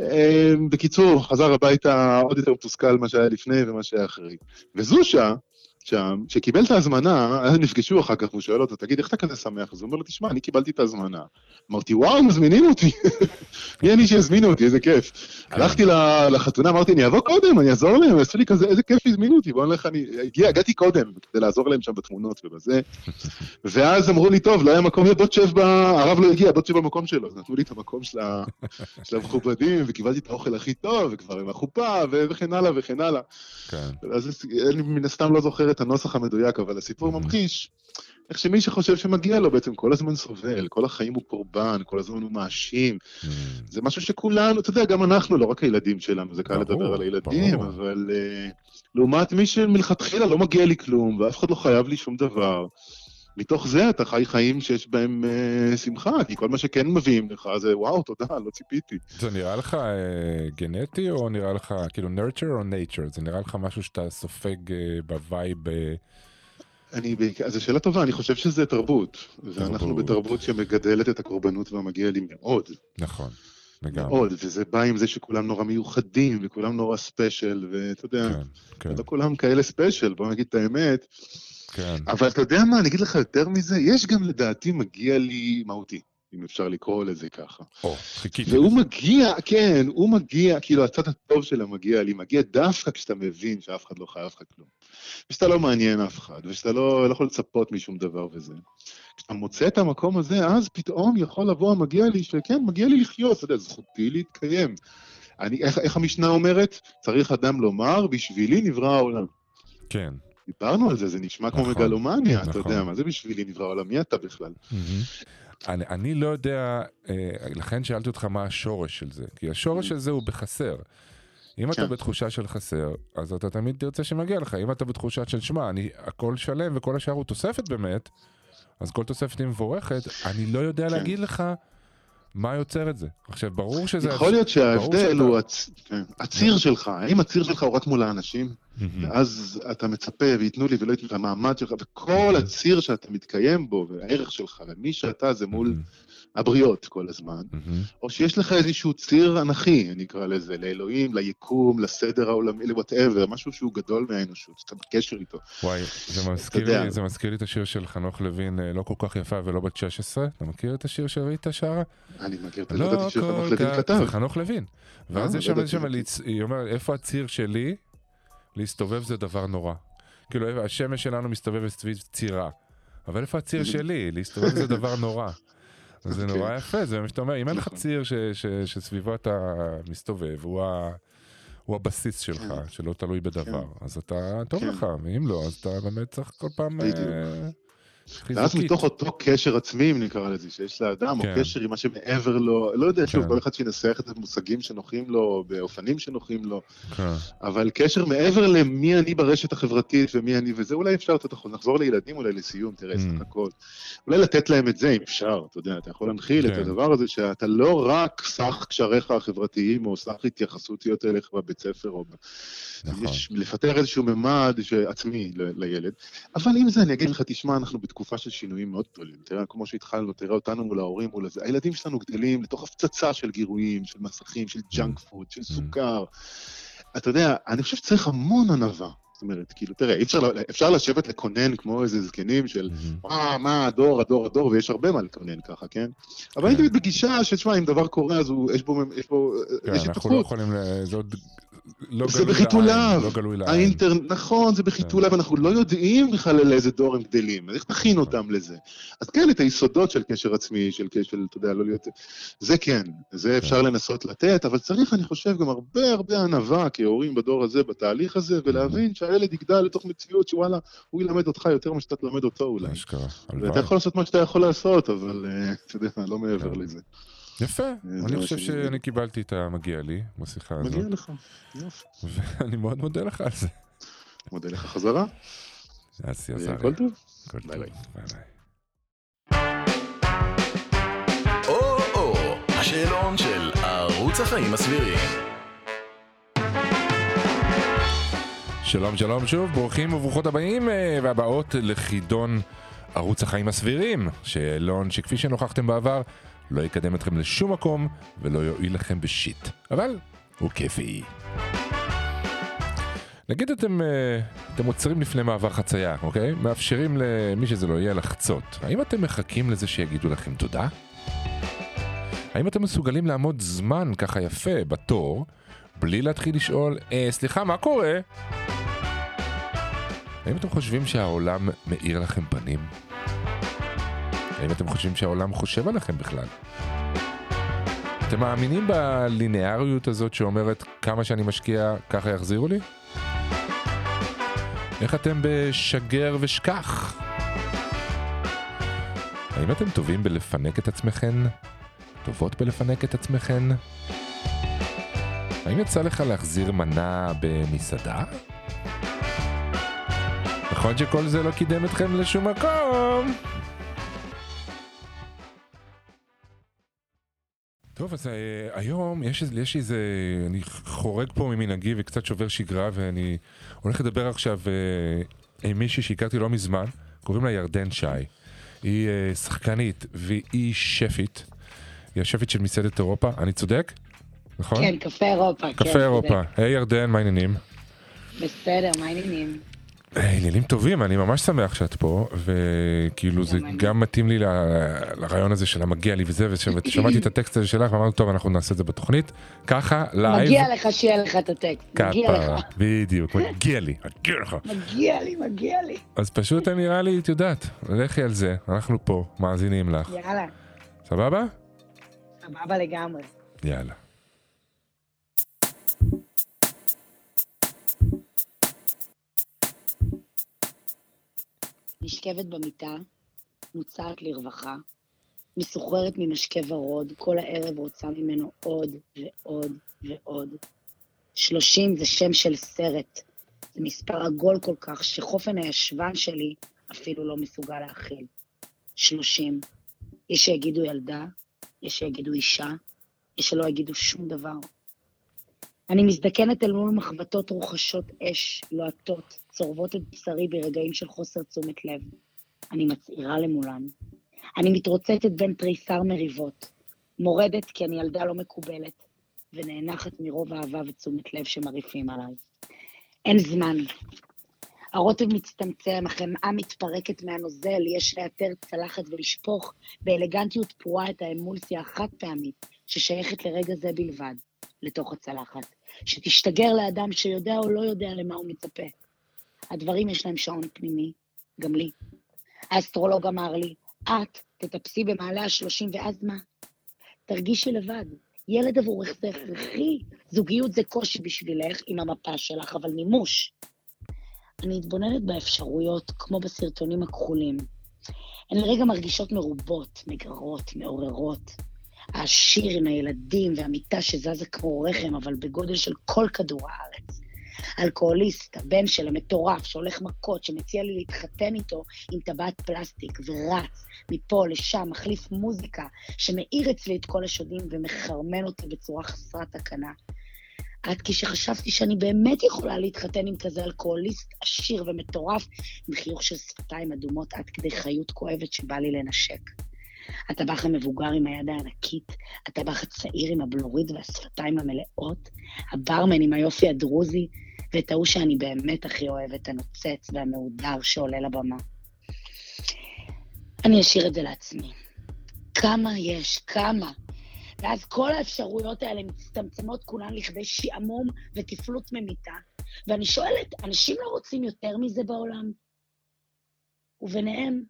אה, בקיצור, חזר הביתה עוד יותר מתוסכל ממה שהיה לפני ומה שהיה אחרי. וזושה, שם, שקיבל את ההזמנה, אז נפגשו אחר כך, והוא שואל אותו, תגיד, איך אתה כזה שמח? אז הוא אומר לו, תשמע, אני קיבלתי את ההזמנה. אמרתי, וואו, מזמינים אותי. <laughs> מי אני שיזמינו אותי, איזה כיף. הלכתי ל- לחתונה, אמרתי, אני אבוא קודם, אני אעזור להם, עשו לי כזה, איזה כיף הזמינו אותי, בוא נלך, אני... הגיע, הגעתי קודם, כדי לעזור להם שם בתמונות ובזה. <laughs> ואז אמרו לי, טוב, לא היה מקום, בוא תשב, ב... הרב לא הגיע, בוא תשב במקום שלו. אז נתנו לי את המקום <laughs> של, המכובדים, וקיבלתי את האוכל הכי טוב, וכבר עם החופה. וכן הלאה וכן הלאה. כן, אז אני מן הסתם לא זוכר את הנוסח המדויק, אבל הסיפור. ממחיש איך שמי שחושב שמגיע לו בעצם כל הזמן סובל, כל החיים הוא קורבן, כל הזמן הוא מאשים. זה משהו שכולנו, אתה יודע, גם אנחנו, לא רק הילדים שלנו, זה קל לדבר על הילדים. אבל uh, לעומת מי שמלכתחילה לא מגיע לי כלום, ואף אחד לא חייב לי שום דבר, מתוך זה אתה חי חיים שיש בהם uh, שמחה, כי כל מה שכן מביאים לך זה וואו, תודה, לא ציפיתי. זה נראה לך אה, גנטי, או נראה לך, כאילו, nurture או nature? זה נראה לך משהו שאתה סופג אה, ב vibe... אה, אני, אז זו שאלה טובה, אני חושב שזה תרבות, ואנחנו תרבות. בתרבות שמגדלת את הקורבנות והמגיע לי מאוד. נכון, לגמרי. מאוד, וזה בא עם זה שכולם נורא מיוחדים, וכולם נורא special, ואתה יודע, כן, כן, לא כולם כאלה special, בוא נגיד את האמת. כן. אבל אתה יודע מה, אני אגיד לך יותר מזה, יש גם לדעתי מגיע לי מהותי, אם אפשר לקרוא לזה ככה. או, חיכיתי. והוא לזה. מגיע, כן, הוא מגיע, כאילו הצד הטוב שלו מגיע לי, מגיע דווקא כשאתה מבין שאף אחד לא חייב לך כלום. ושאתה לא מעניין אף אחד, ושאתה לא, לא יכול לצפות משום דבר וזה. כשאתה מוצא את המקום הזה, אז פתאום יכול לבוא המגיע לי, שכן, מגיע לי לחיות, אתה יודע, זכותי להתקיים. אני, איך, איך המשנה אומרת? צריך אדם לומר, בשבילי נברא העולם. כן. דיברנו על זה, זה נשמע כמו נכון, מגלומניה, אתה נכון. יודע, מה זה בשבילי נברא העולם? מי אתה בכלל? אני, אני לא יודע, אה, לכן שאלתי אותך מה השורש של זה, כי השורש של זה הוא בחסר. אם אתה כן. בתחושה של חסר, אז אתה תמיד תרצה שמגיע לך. אם אתה בתחושה של שמע, אני הכל שלם וכל השאר הוא תוספת באמת, אז כל תוספת היא מבורכת. אני לא יודע כן. להגיד לך מה יוצר את זה. עכשיו, ברור שזה... יכול להיות שההבדל שאתה- הוא הצ- כן, הציר שלך, האם הציר שלך הוא רק מול האנשים. ואז אתה מצפה וייתנו לי ולא ייתנו לי, המעמד שלך, וכל הציר שאתה מתקיים בו, והערך שלך, ומי שאתה זה מול. הבריות כל הזמן, מהמם. או שיש לך איזשהו ציר אנכי, אני אקרא לזה, לאלוהים, ליקום, לסדר העולמי, ל-whatever, משהו שהוא גדול מהאנושות, שאתה בקשר איתו. וואי, זה מזכיר. לי, זה מזכיר לי את השיר של חנוך לוין, אה, לא כל כך יפה ולא בת 16. אתה מכיר את השיר שריטה שרה? אני מכיר את לא הדעת שחנוך לוין כתב. זה חנוך לוין. ואז אה, יש לא שם, היא אומרת, איפה הציר שלי? להסתובב זה דבר נורא. כאילו, השמש שלנו מסתובבת סביב צירה. אבל איפה הציר שלי? להסתובב זה דבר נורא. אז זה. נורא יפה, זה מה שאתה אומר, אם אין לך נכון. ציר שסביבו אתה מסתובב, הוא ה- הוא הבסיס שלך, כן. שלא תלוי בדבר, אז אתה, טוב כן. לך, ואם לא, אז אתה באמת צריך כל פעם... בדיוק. ואז. מתוך אותו קשר עצמי, אם נקרא לזה, שיש לאדם, או כן. קשר עם מה שמעבר לו, לא יודע, שוב, כן. כל אחד שינסח את המושגים שנוחים לו, באופנים שנוחים לו, כן. אבל קשר מעבר למי אני ברשת החברתית ומי אני וזה, אולי אפשר לתת, נחזור לילדים אולי לסיום, תראה, Mm. סך הכל. אולי לתת להם את זה, אם אפשר, אתה יודע, אתה יכול להנחיל את כן. הדבר הזה, שאתה לא רק סך קשריך החברתיים, או סך התייחסותיות אליך בבית ספר, או... נכון. יש לפתח איזשהו ממד עצמי לילד. אבל עם זה אני אגיד לך, תשמע, אנחנו בתקופה של שינויים מאוד גדולים. תראה, כמו שהתחלנו, תראה אותנו מול ההורים, מול הזה. הילדים שלנו גדלים לתוך הפצצה של גירויים, של מסכים, של junk food, של סוכר. אתה יודע, אני חושב שצריך המון ענווה. זאת אומרת, כאילו, תראה, אי אפשר, אפשר לשבת לקונן כמו איזה זקנים שלמה, מה. מה, מה, הדור, הדור, הדור, ויש הרבה מה לקונן ככה, כן? אבל אני תמיד בגישה שתשמע, אם דבר קורה, אז הוא, יש בו, יש בו, כן, יש אנחנו לא התפתחות. יכולים, זה עוד לא זה בחיתוליו. לא גלוי לעין. האינטר... נכון, זה בחיתוליו, אנחנו לא יודעים בכלל על איזה דור הם גדלים, אז איך תכין אותם לזה? אז כן, את היסודות של קשר עצמי, של קשר, אתה יודע, לא להיות... זה כן, זה אפשר לנסות לתת, אבל צריך, אני חושב, גם הרבה הרבה ענווה כהורים בדור הזה, בתהליך הזה, ולהבין שהילד יגדל לתוך מציאות שוואלה, הוא ילמד אותך יותר ממה שאתה תלמד אותו אולי. אשכרה, ואתה הלוואי. יכול לעשות מה שאתה יכול לעשות, אבל אה, אתה יודע, לא מעבר כן. לזה. יפה, אני חושב שאני. קיבלתי את המגיע לי בשיחה הזאת, מגיע לך, יופי. ואני מאוד מודה לך על זה. מודה לך חזרה, אסי עזריה. הכל טוב. הכל טוב. ביי. ביי. ביי השאלון של ערוץ החיים הסבירים. שלום שלום שוב, ברוכים וברוכות הבאים אה, והבאות לחידון ערוץ החיים הסבירים. שאלון שכפי שנוכחתם בעבר, לא יקדם אתכם לשום מקום ולא יועיל לכם בשיט. אבל הוא כיפי. נגיד אתם, אה, אתם עוצרים לפני מעבר חצייה, אוקיי? מאפשרים למי שזה לא יהיה לחצות. האם אתם מחכים לזה שיגידו לכם תודה? האם אתם מסוגלים לעמוד זמן ככה יפה בתור, בלי להתחיל לשאול, אה, סליחה, מה קורה? האם אתם חושבים שהעולם מאיר לכם פנים? האם אתם חושבים שהעולם חושב עליכם בכלל? אתם מאמינים בליניאריות הזאת שאומרת כמה שאני משקיע, ככה יחזירו לי? איך אתם בשגר ושכח? האם אתם טובים בלפנק את עצמכם? טובות בלפנק את עצמכם? האם יצא לך להחזיר מנה במסעדה? נכון שכל זה לא קידם אתכם לשום מקום? טוב, אז uh, היום יש, יש איזה... אני חורג פה ממנהגי וקצת שובר שגרה, ואני הולך לדבר עכשיו uh, עם מישהי שהכרתי לא מזמן, קוראים לה ירדן שי. היא uh, שחקנית והיא שפית. היא השפית של מסעדת אירופה, אני צודק? נכון? כן, קפה אירופה. כן, קפה צודק. אירופה. היי ירדן, מה העניינים? בסדר, מה העניינים? אה, עניינים טובים, אני ממש שמח שאת פה, וכאילו זה גם מתאים לי לרעיון הזה של המגיע לי וזה, ושמעתי <laughs> את הטקסט הזה שלך ואמרתי, טוב, אנחנו נעשה את זה בתוכנית, ככה, live, מגיע לך שיהיה לך את הטקסט. מגיע לך. בדיוק, מגיע לי, מגיע לך. מגיע לי, מגיע לי. אז פשוט נראה לי, את יודעת, לכי על זה, אנחנו פה, מאזינים לך, יאללה, סבבה? סבבה לגמרי. יאללה. נשכבת במיטה, מוצעת לרווחה, מסוחררת ממשקה ורוד, כל הערב רוצה ממנו עוד ועוד ועוד. שלושים זה שם של סרט. זה מספר עגול כל כך, שחופן הישבן שלי אפילו לא מסוגל להכיל. שלושים. יש שיגידו ילדה, יש שיגידו אישה, יש שלא יגידו שום דבר. אני מזדקנת אל מול מחבטות רוחשות אש, לוהטות, צורבות את בשרי ברגעים של חוסר תשומת לב. אני מצעירה למולן. אני מתרוצצת בין תריסר מריבות, מורדת כי אני ילדה לא מקובלת, ונאנחת מרוב אהבה ותשומת לב שמרעיפים עליי. אין זמן. הרוטב מצטמצם, החמאה מתפרקת מהנוזל, יש לאתר צלחת ולשפוך באלגנטיות פרועה את האמולסיה החד פעמית, ששייכת לרגע זה בלבד, לתוך הצלחת. שתשתגר לאדם שיודע או לא יודע למה הוא מצפה. הדברים יש להם שעון פנימי, גם לי. האסטרולוג אמר לי, את תטפסי במעלה השלושים ואז מה? תרגישי לבד. ילד עבורך זה הכרחי, זוגיות זה קושי בשבילך עם המפה שלך, אבל מימוש. אני מתבוננת באפשרויות, כמו בסרטונים הכחולים. הן לרגע מרגישות מרובות, מגרות, מעוררות. העשיר עם הילדים והמיטה שזזה כמו רחם, אבל בגודל של כל כדור הארץ. אלכוהוליסט, הבן של המטורף, שהולך מכות, שמציע לי להתחתן איתו עם טבעת פלסטיק, ורץ מפה לשם, מחליף מוזיקה, שמאיר אצלי את כל השודים ומחרמן אותי בצורה חסרת תקנה. עד כשחשבתי שאני באמת יכולה להתחתן עם כזה אלכוהוליסט עשיר ומטורף, עם חיוך של שפתיים אדומות עד כדי חיות כואבת שבא לי לנשק. הטבח המבוגר עם היד הענקית, הטבח הצעיר עם הבלורית והשפתיים המלאות, הברמן עם היופי הדרוזי, ואת ההוא שאני באמת הכי אוהבת, הנוצץ והמהודר שעולה לבמה. אני אשאיר את זה לעצמי. כמה יש? כמה? ואז כל האפשרויות האלה מצטמצמות כולן לכדי שעמום ותפלות ממיתה. ואני שואלת, אנשים לא רוצים יותר מזה בעולם? וביניהם,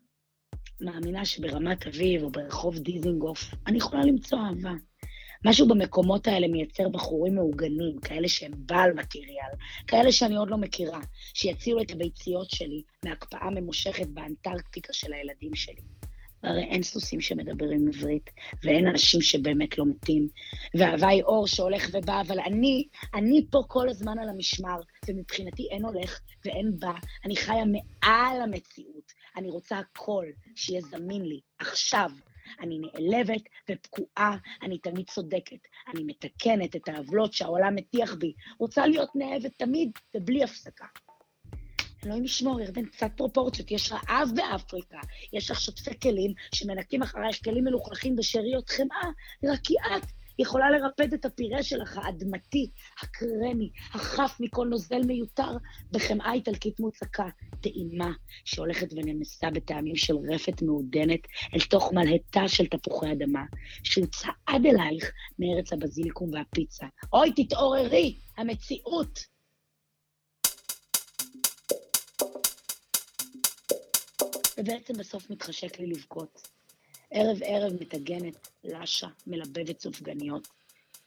מאמינה שברמת אביב או ברחוב דיזינגוף, אני יכולה למצוא אהבה. משהו במקומות האלה מייצר בחורים מעוגנים, כאלה שהם בעל מטריאל, כאלה שאני עוד לא מכירה, שיצילו את הביציות שלי מהקפאה ממושכת באנטרקטיקה של הילדים שלי. הרי אין סוסים שמדברים עברית, ואין אנשים שבאמת מתים, ואהבה היא אור שהולך ובא, אבל אני, אני פה כל הזמן על המשמר, ומבחינתי אין הולך ואין בא, אני חיה מעל המציאות. אני רוצה הכל שיהיה זמין לי, עכשיו. אני נעלבת ופגועה, אני תמיד צודקת. אני מתקנת את העוולות שהעולם מטיח בי. רוצה להיות נאהבת תמיד ובלי הפסקה. אלוהים ישמור, ירדן, קצת פרופורציות. יש רעב באפריקה, יש לך שוטפי כלים שמנקים אחרייך כלים מלוכלכים בשאריות חמאה, רק כי את יכולה לרפד את הפירה שלך, האדמתי, הקרמי, החף מכל נוזל מיותר, בחמאה איטלקית מוצקה, טעימה, שהולכת ונמסה בטעמים של רפת מעודנת אל תוך מלהטה של תפוחי אדמה, שיוצעד אלייך מארץ הבזיליקום והפיצה. אוי, תתעוררי, המציאות! ובעצם בסוף מתחשק לי לבכות. ערב-ערב מטגנת, לשה, מלבבת סופגניות,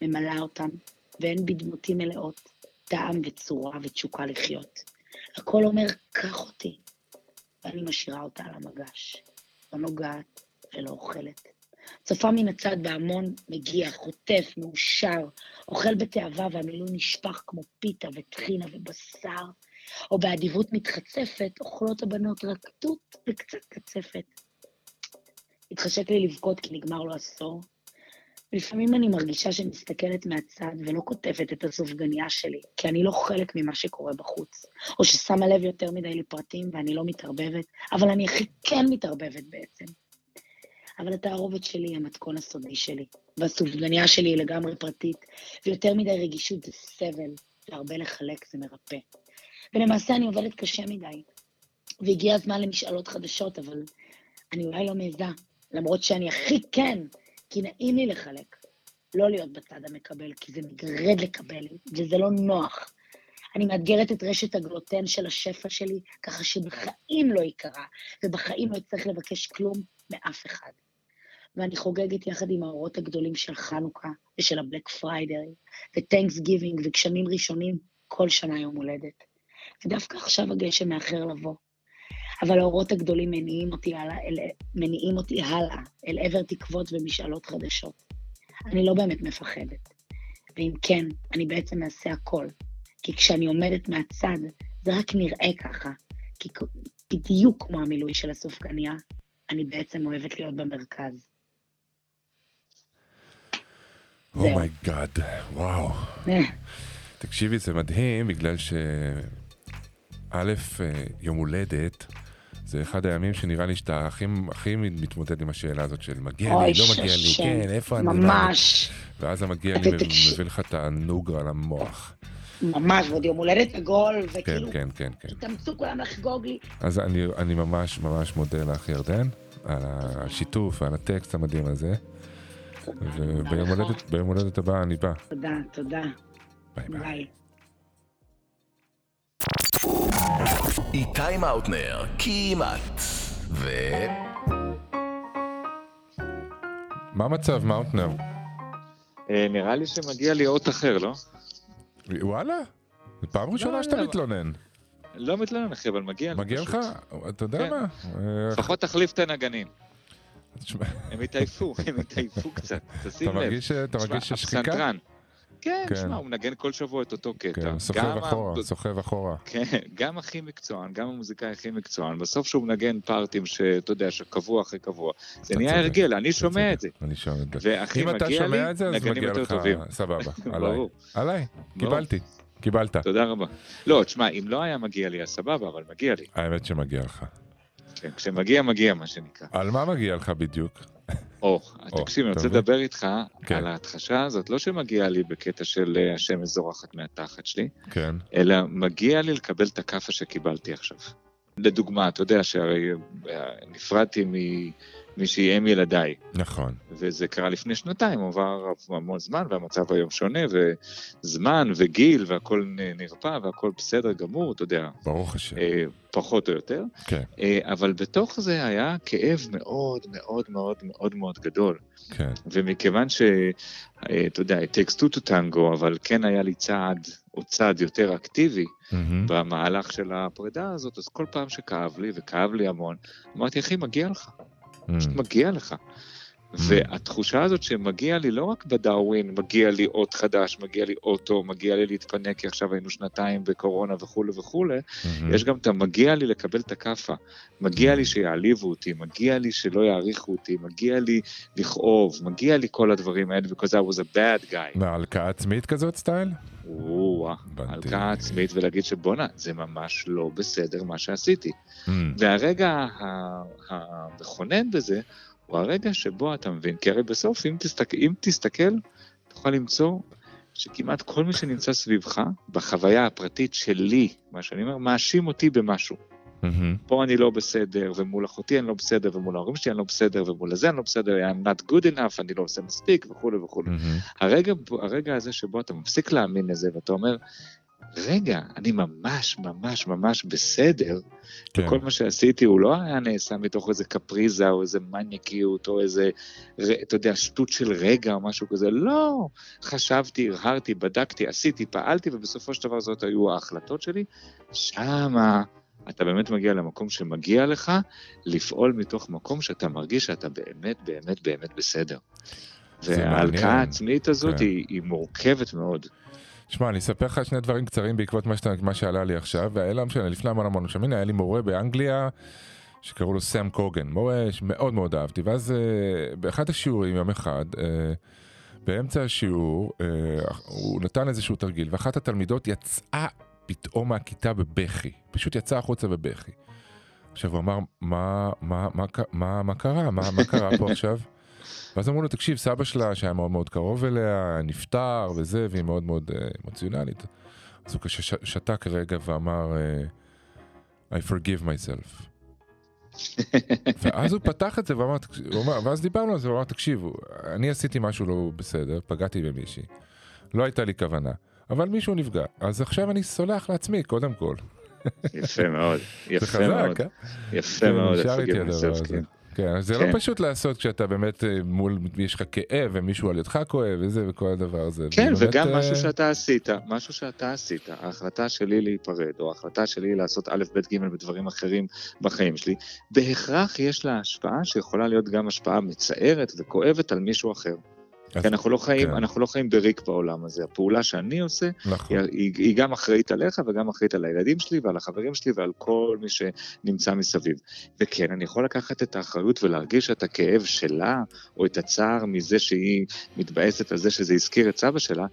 ממלאה אותן, ואין בדמותי מלאות, טעם וצורה ותשוקה לחיות. הכל אומר, קח אותי, ואני משאירה אותה על המגש. לא נוגעת ולא אוכלת. צופה מן הצד בהמון מגיע, חוטף, מאושר, אוכל בתאווה והמילוי נשפך כמו פיתה וטחינה ובשר, או באדיבות מתחצפת, אוכלות הבנות רק תות וקצת קצפת. התחשק לי לבכות כי נגמר לו עשור. ולפעמים אני מרגישה שמסתכלת מהצד ולא כותבת את הסופגניה שלי, כי אני לא חלק ממה שקורה בחוץ, או ששמה לב יותר מדי לפרטים ואני לא מתערבבת, אבל אני הכי כן מתערבבת בעצם. אבל התערובת שלי היא המתכון הסודי שלי, והסופגניה שלי היא לגמרי פרטית, ויותר מדי רגישות זה סבל, והרבה לחלק זה מרפא. ולמעשה אני עובדת קשה מדי, והגיע הזמן למשאלות חדשות, אבל אני אולי לא מעיזה, למרות שאני הכי כן, כי נעים לי לחלק. לא להיות בצד המקבל, כי זה מגרד לקבל, וזה לא נוח. אני מאתגרת את רשת הגלוטן של השפע שלי, ככה שבחיים לא ייקרא, ובחיים לא אצטרך לבקש כלום מאף אחד. ואני חוגגת יחד עם האורות הגדולים של חנוכה, ושל ה Black Friday, ו Thanksgiving וגשמים ראשונים כל שנה יום הולדת. ודווקא עכשיו הגשם מאחר לבוא. אבל האורות הגדולים מניעים אותי הלאה, אל, מניעים אותי הלאה, אל עבר תקוות ומשאלות חדשות. אני לא באמת מפחדת. ואם כן, אני בעצם אעשה הכל. כי כשאני עומדת מהצד, זה רק נראה ככה. כי בדיוק כמו המילוי של הסופגניה, אני בעצם אוהבת להיות במרכז. Oh my god, וואו. אה, תקשיבי, זה מדהים, בגלל ש... א', אה, יום הולדת, זה אחד הימים שנראה לי שאתה הכי, הכי מתמודד עם השאלה הזאת של מגיע לי, לא מגיע לי, כן, איפה אני? ממש, ואז המגיע לי. מביא לך את הנוק על המוח. ממש, ועוד יום הולדת עגול, כן, וכאילו, כן, כן, כן. התאמצו כולם לחגוג לי. אז אני, אני ממש ממש מודה לך, ירדן, על השיתוף ועל הטקסט המדהים הזה. וביום הולדת, ביום הולדת הבא אני בא. תודה, תודה. ביי ביי. ביי. איתי מאוטנר, כמעט. ו... מה המצב, מאוטנר? אה, נראה לי שמגיע לי אות אחר, לא? וואלה? זו פעם ראשונה לא, שאתה לא. מתלונן. לא מתלונן, אחי, אבל מגיע לי. מגיע לך? אתה יודע כן. מה? אה, לפחות תחליף את הנגנים. הם התעייפו, הם התעייפו קצת, תשים אתה לב. מרגיש אתה מרגיש ששחיקה? הפסנתרן. כן, כן. תשמע, הוא מנגן כל שבוע את אותו קטע. כן, סוחב גם ה- אחורה, סוחב אחורה. כן, גם הכי מקצוען, גם המוזיקאי הכי מקצוען, בסוף שהוא מנגן פארטים שאתה יודע, שקבוע אחרי קבוע. זה נהיה הרגל, אני שומע. את זה. אני שומע את זה. אתה מגיע לי, נגנים יותר טובים. סבבה, <laughs> עליי. עליי. קיבלתי, קיבלת. תודה רבה. לא, תשמע, אם לא היה מגיע לי, אז סבבה, אבל מגיע לי. האמת שמגיע לך. כן, כשמגיע, מגיע, מה שנקרא. על מה מגיע לך בדיוק? או, תקשיב, אני רוצה? לדבר איתך כן. על ההתחשה הזאת, לא שמגיע לי בקטע של אה, השמש זורחת מהתחת שלי, כן, אלא מגיע לי לקבל את הכאפה שקיבלתי עכשיו. לדוגמה, אתה יודע שהרי אה, נפרדתי ממישהי אם ילדיי, נכון. וזה קרה לפני שנתיים, עבר המון זמן והמצב היום שונה, וזמן וגיל והכל נרפא והכל בסדר גמור, אתה יודע, ברוך השם. אה, פחות או יותר. כן, אה, אבל בתוך זה היה כאב מאוד מאוד מאוד מאוד מאוד גדול. כן. ומכיוון ש... אה, אתה יודע, it takes two to tango, אבל כן היה לי צעד או צעד יותר אקטיבי מהמם. במהלך של הפרידה הזאת, אז כל פעם שכאב לי, וכאב לי המון, אמרתי, אחי, מגיע לך, פשוט Mm. מגיע לך. והתחושה הזאת שמגיע לי לא רק בדאווין, מגיע לי אות חדש, מגיע לי אוטו, מגיע לי להתפנק, כי עכשיו היינו שנתיים בקורונה וכולי וכולי, מהמם. יש גם את המגיע לי לקבל את הכאפה. מגיע לי שיעליבו אותי, מגיע לי שלא יעריכו אותי, מגיע לי לכאוב, מגיע לי כל הדברים האלה, because I was a bad guy. מה, הלקאה עצמית כזאת סטייל? וואו. הלקאה עצמית ולהגיד שבואנה, זה ממש לא בסדר מה שעשיתי. Mm. והרגע המכונן בזה, הוא הרגע שבו אתה מבין, כי הרי בסוף, אם, תסתכל, אם תסתכל, תוכל למצוא שכמעט כל מי שנמצא סביבך, בחוויה הפרטית שלי, מה שאני אומר, מאשים אותי במשהו. מהמם. פה אני לא בסדר, ומול אחותי אני לא בסדר, ומול ההורים שלי אני לא בסדר, ומול הזה אני לא בסדר, I'm not good enough, אני לא עושה מספיק, וכולי וכולי. מהמם. הרגע, הרגע הזה שבו אתה מפסיק להאמין לזה, ואתה אומר, רגע, אני ממש ממש ממש בסדר, כן. וכל מה שעשיתי הוא לא היה נעשה מתוך איזה קפריזה או איזה מניאקיות או איזה, אתה יודע, שטות של רגע או משהו כזה, לא. חשבתי, הרהרתי, בדקתי, עשיתי, פעלתי, ובסופו של דבר זאת היו ההחלטות שלי. שמה אתה באמת מגיע למקום שמגיע לך לפעול מתוך מקום שאתה מרגיש שאתה באמת באמת באמת בסדר. וההלקאה. העצמית הזאת כן. היא, היא מורכבת מאוד. שמע, אני אספר לך שני דברים קצרים בעקבות מה, שאתה, מה שעלה לי עכשיו, והיה לא משנה, לפני המון המון שנים, היה לי מורה באנגליה, שקראו לו סאם קוגן, מורה שמאוד מאוד אהבתי, ואז אה, באחד השיעורים, יום אחד, אה, באמצע השיעור, אה, הוא נתן איזשהו תרגיל, ואחת התלמידות יצאה פתאום מהכיתה בבכי, פשוט יצאה החוצה בבכי. עכשיו הוא אמר, מה, מה, מה, ק- מה, מה קרה? מה, מה קרה פה עכשיו? <laughs> ואז אמרו לו, תקשיב, סבא שלה, שהיה מאוד מאוד קרוב אליה, נפטר וזה, והיא מאוד מאוד אה, אמוציונלית. אז הוא שתק רגע ואמר, אה, I forgive myself. ואז הוא פתח את זה ואמר, ואז דיברנו על זה, הוא אמר, תקשיבו, אני עשיתי משהו לא בסדר, פגעתי במישהי, לא הייתה לי כוונה, אבל מישהו נפגע, אז עכשיו אני סולח לעצמי, קודם כל. יפה מאוד, זה יפה חזק, מאוד. אה? יפה כן, מאוד, נשאר I איתי forgive הדבר myself, הזה. כן. זה כן. לא פשוט לעשות כשאתה באמת אה, מול, יש לך כאב ומישהו על ידך כואב וזה וכל הדבר הזה. כן, זה וגם באמת, משהו אה, שאתה עשית, משהו שאתה עשית, ההחלטה שלי להיפרד, או ההחלטה שלי לעשות א', ב', ג' בדברים אחרים בחיים שלי, בהכרח יש לה השפעה שיכולה להיות גם השפעה מצערת וכואבת על מישהו אחר. כי אנחנו לא חיים, כן. אנחנו לא חיים בריק בעולם הזה. הפעולה שאני עושה, נכון. היא, היא, גם אחראית עליך וגם אחראית על הילדים שלי ועל החברים שלי ועל כל מי שנמצא מסביב. וכן, אני יכול לקחת את האחריות ולהרגיש את הכאב שלה, או את הצער מזה שהיא מתבאסת על זה שזה הזכיר את סבא שלה.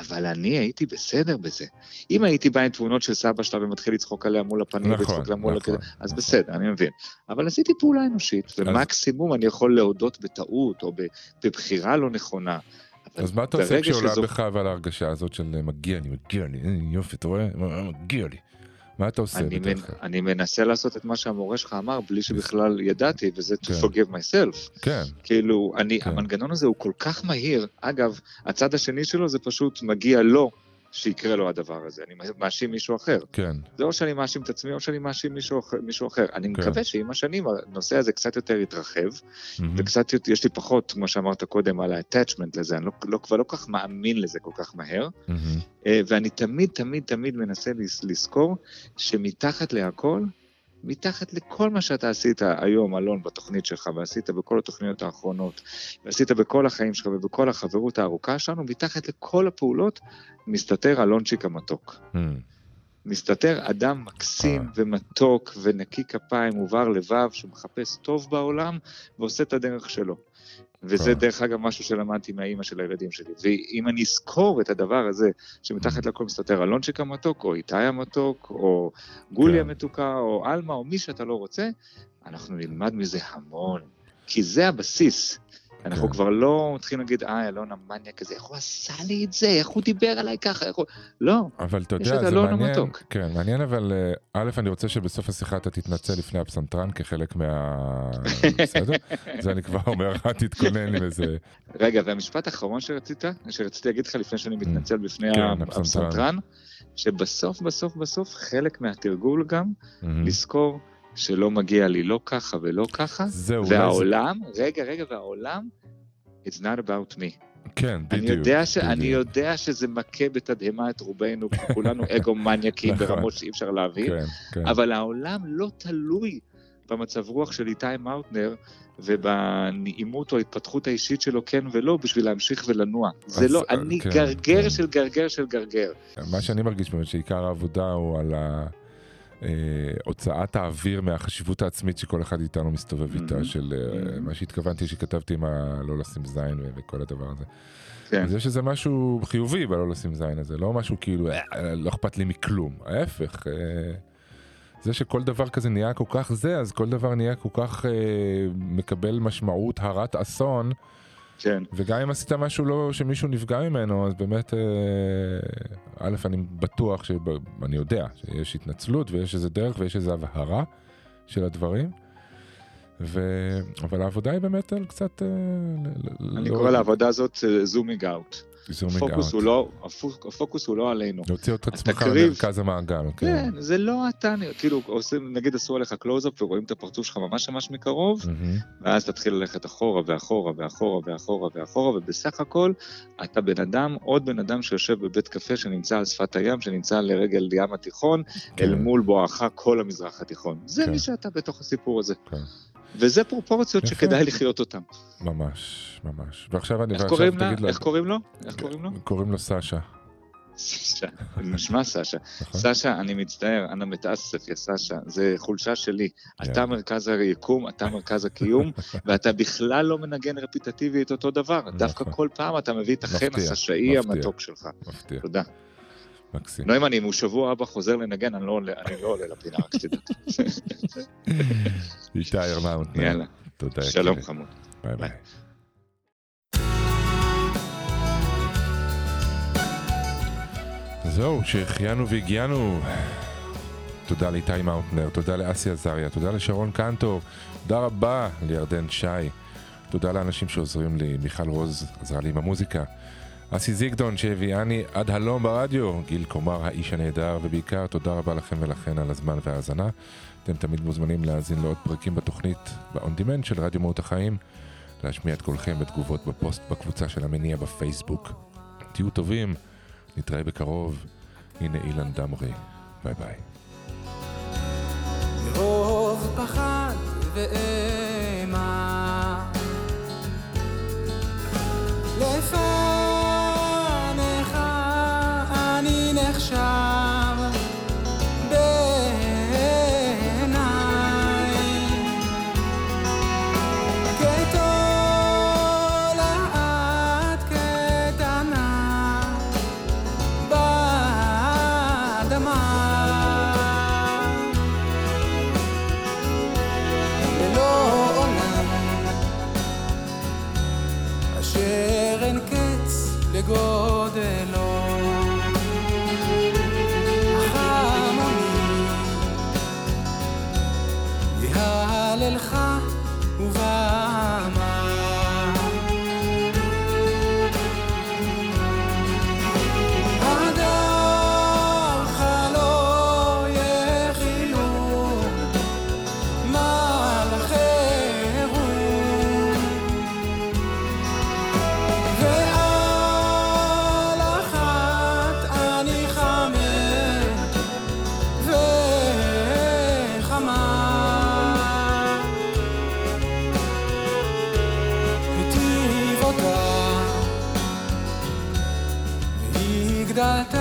אבל אני הייתי בסדר בזה. אם הייתי בא עם תמונות של סבא שלה ומתחיל לצחוק עליה מול הפנים, נכון, ולצחוק עליה מול נכון, הכזה, אז נכון. בסדר, אני מבין. אבל עשיתי פעולה אנושית, ומקסימום אני יכול להודות בטעות, או בבחירה לא נכונה. אז מה אתה עושה כשעולה שזו- בך אבל ההרגשה הזאת של מגיע לי, מגיע לי, יופי, אתה רואה? מגיע לי. מה אתה עושה אני, מנ... אני מנסה לעשות את מה שהמורה שלך אמר בלי שבכלל ידעתי, וזה to כן. forgive myself. כן, כאילו, אני, כן. המנגנון הזה הוא כל כך מהיר, אגב, הצד השני שלו זה פשוט מגיע לו שיקרה לו הדבר הזה, אני מאשים מישהו אחר. כן. זה או שאני מאשים את עצמי או שאני מאשים מישהו, מישהו אחר. אני כן. מקווה שעם השנים הנושא הזה קצת יותר יתרחב, מהמם. וקצת יש לי פחות, כמו שאמרת קודם, על ה-attachment לזה, אני לא, לא, כבר לא כל כך מאמין לזה כל כך מהר. אה, ואני תמיד תמיד תמיד מנסה לז- לזכור שמתחת להכל, מתחת לכל מה שאתה עשית היום, אלון, בתוכנית שלך, ועשית בכל התוכניות האחרונות, ועשית בכל החיים שלך ובכל החברות הארוכה שלנו, מתחת לכל הפעולות, מסתתר אלונצ'יק המתוק. מהמם. מסתתר אדם מקסים אה. ומתוק ונקי כפיים ובר לבב שמחפש טוב בעולם ועושה את הדרך שלו. וזה אה. דרך אגב משהו שלמדתי מהאימא של הילדים שלי. ואם אני אזכור את הדבר הזה, שמתחת לכל מסתתר אלונצ'יק המתוק, או איתי המתוק, או גולי כן. המתוקה, או עלמה, או מי שאתה לא רוצה, אנחנו נלמד מזה המון. כי זה הבסיס. אנחנו כן. כבר לא מתחילים להגיד, אה, אלון המניאק הזה, איך הוא עשה לי את זה, איך הוא דיבר עליי ככה, איך הוא... לא, אבל אתה יודע, זה מעניין, המתוק. כן, מעניין אבל, אה, א', אני רוצה שבסוף השיחה אתה תתנצל לפני הפסנתרן כחלק מה... <laughs> בסדר? זה אני כבר אומר, <laughs> אל תתכונן עם איזה... רגע, והמשפט האחרון שרצית, שרציתי להגיד לך לפני שאני מתנצל בפני כן, הפסנתרן. שבסוף, בסוף, בסוף, חלק מהתרגול גם, מהמם. לזכור שלא מגיע לי לא ככה ולא ככה, זהו, אולי זה- והעולם, רגע, רגע, והעולם, it's not about me. כן, אני בדיוק. יודע, ש... אני בדיוק. יודע שזה מכה בתדהמה את רובנו, כולנו <laughs> אגו מניאקים נכון. ברמות שאי אפשר להבין, כן, כן. אבל העולם לא תלוי במצב רוח של איתי מאוטנר ובנעימות או ההתפתחות האישית שלו כן ולא בשביל להמשיך ולנוע. זה אז, לא, אה, אני כן, גרגר כן. של גרגר של גרגר. מה שאני מרגיש באמת שעיקר העבודה הוא על ה... אה, הוצאת האוויר מהחשיבות העצמית שכל אחד איתנו מסתובב איתה, Mhm. של אה. מה שהתכוונתי שכתבתי עם הלא לשים זין וכל הדבר הזה. כן. אז יש איזה משהו חיובי בלא לשים זין הזה, לא משהו כאילו, "אה, לא אכפת לי מכלום, ההפך. אה, זה שכל דבר כזה נהיה כל כך זה, אז כל דבר נהיה כל כך אה, מקבל משמעות הרת אסון, כן. וגם אם עשית משהו לא, שמישהו נפגע ממנו, אז באמת, אה, א', אני בטוח, שב, אני יודע שיש התנצלות ויש איזה דרך ויש איזה הבהרה של הדברים. ו... אבל העבודה היא באמת על קצת... אה, אני לא- קורא לעבודה הזאת זומינג אאוט. הפוקוס. הוא לא, הפוק- הפוקוס הוא לא עלינו. להוציא את עצמך למרכז המעגל, כן. כן, זה לא אתה, כאילו, עושים, נגיד עשו עליך קלוזאפ ורואים את הפרצוף שלך ממש ממש מקרוב, מהמם. ואז תתחיל ללכת אחורה ואחורה ואחורה ואחורה ואחורה, ובסך הכל אתה בן אדם, עוד בן אדם שיושב בבית קפה שנמצא על שפת הים, שנמצא לרגל ים התיכון, כן. אל מול בואכה כל המזרח התיכון. זה כן. מי שאתה בתוך הסיפור הזה. כן. וזה פרופורציות יפה. שכדאי לחיות אותן. ממש, ממש. ועכשיו אני... איך ועכשיו קוראים לה? לו- איך קוראים לו? איך קוראים לו? קוראים לו סשה. סשה, נשמע סשה. נכון? סשה, אני מצטער, אנא מתאסף, יא סשה, זה חולשה שלי. אתה מרכז היקום, אתה מרכז הקיום, <laughs> ואתה בכלל לא מנגן רפיטטיבי את אותו דבר. דווקא נכון. כל פעם אתה מביא את החן הסשאי. המתוק שלך. מפתיע, תודה. מקסים. נוימן, אם הוא שבוע הבא חוזר לנגן, אני לא עולה לא לפינה, רק שתדע. <laughs> איתי ארנאוט. <laughs> יאללה, תודה. שלום. חמוד. ביי ביי. זהו, שהחיינו והגיענו. תודה לאיתי מאוטנר, תודה לאסי עזריה, תודה לשרון קנטור, תודה רבה לירדן שי, תודה לאנשים שעוזרים לי, מיכל רוז עזרה לי עם המוזיקה, אסי זיגדון שהביאני עד הלום ברדיו, גיל קומר האיש הנהדר, ובעיקר תודה רבה לכם ולכן על הזמן וההאזנה. אתם תמיד מוזמנים להאזין לעוד פרקים בתוכנית ב-on demand של רדיו מהות החיים, להשמיע את קולכם בתגובות בפוסט בקבוצה של המניע בפייסבוק. תהיו טובים, נתראה בקרוב. הנה אילן דמרי, ביי ביי. מרוב פחד ואימה והגדלת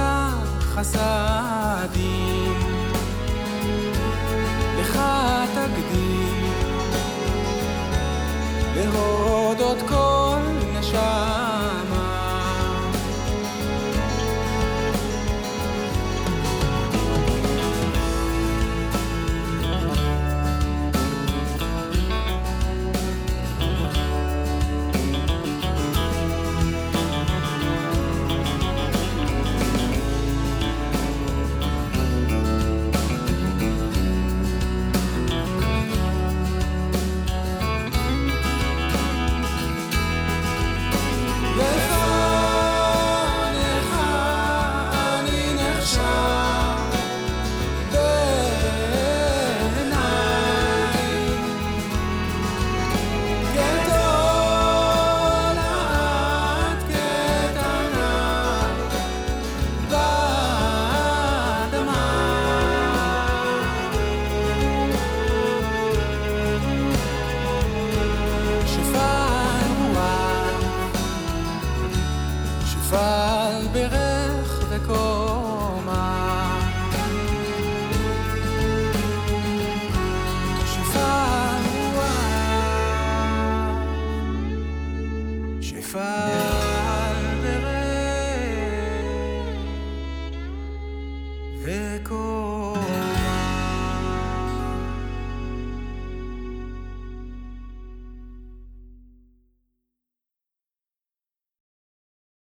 חסדים לך תקדים להודות כל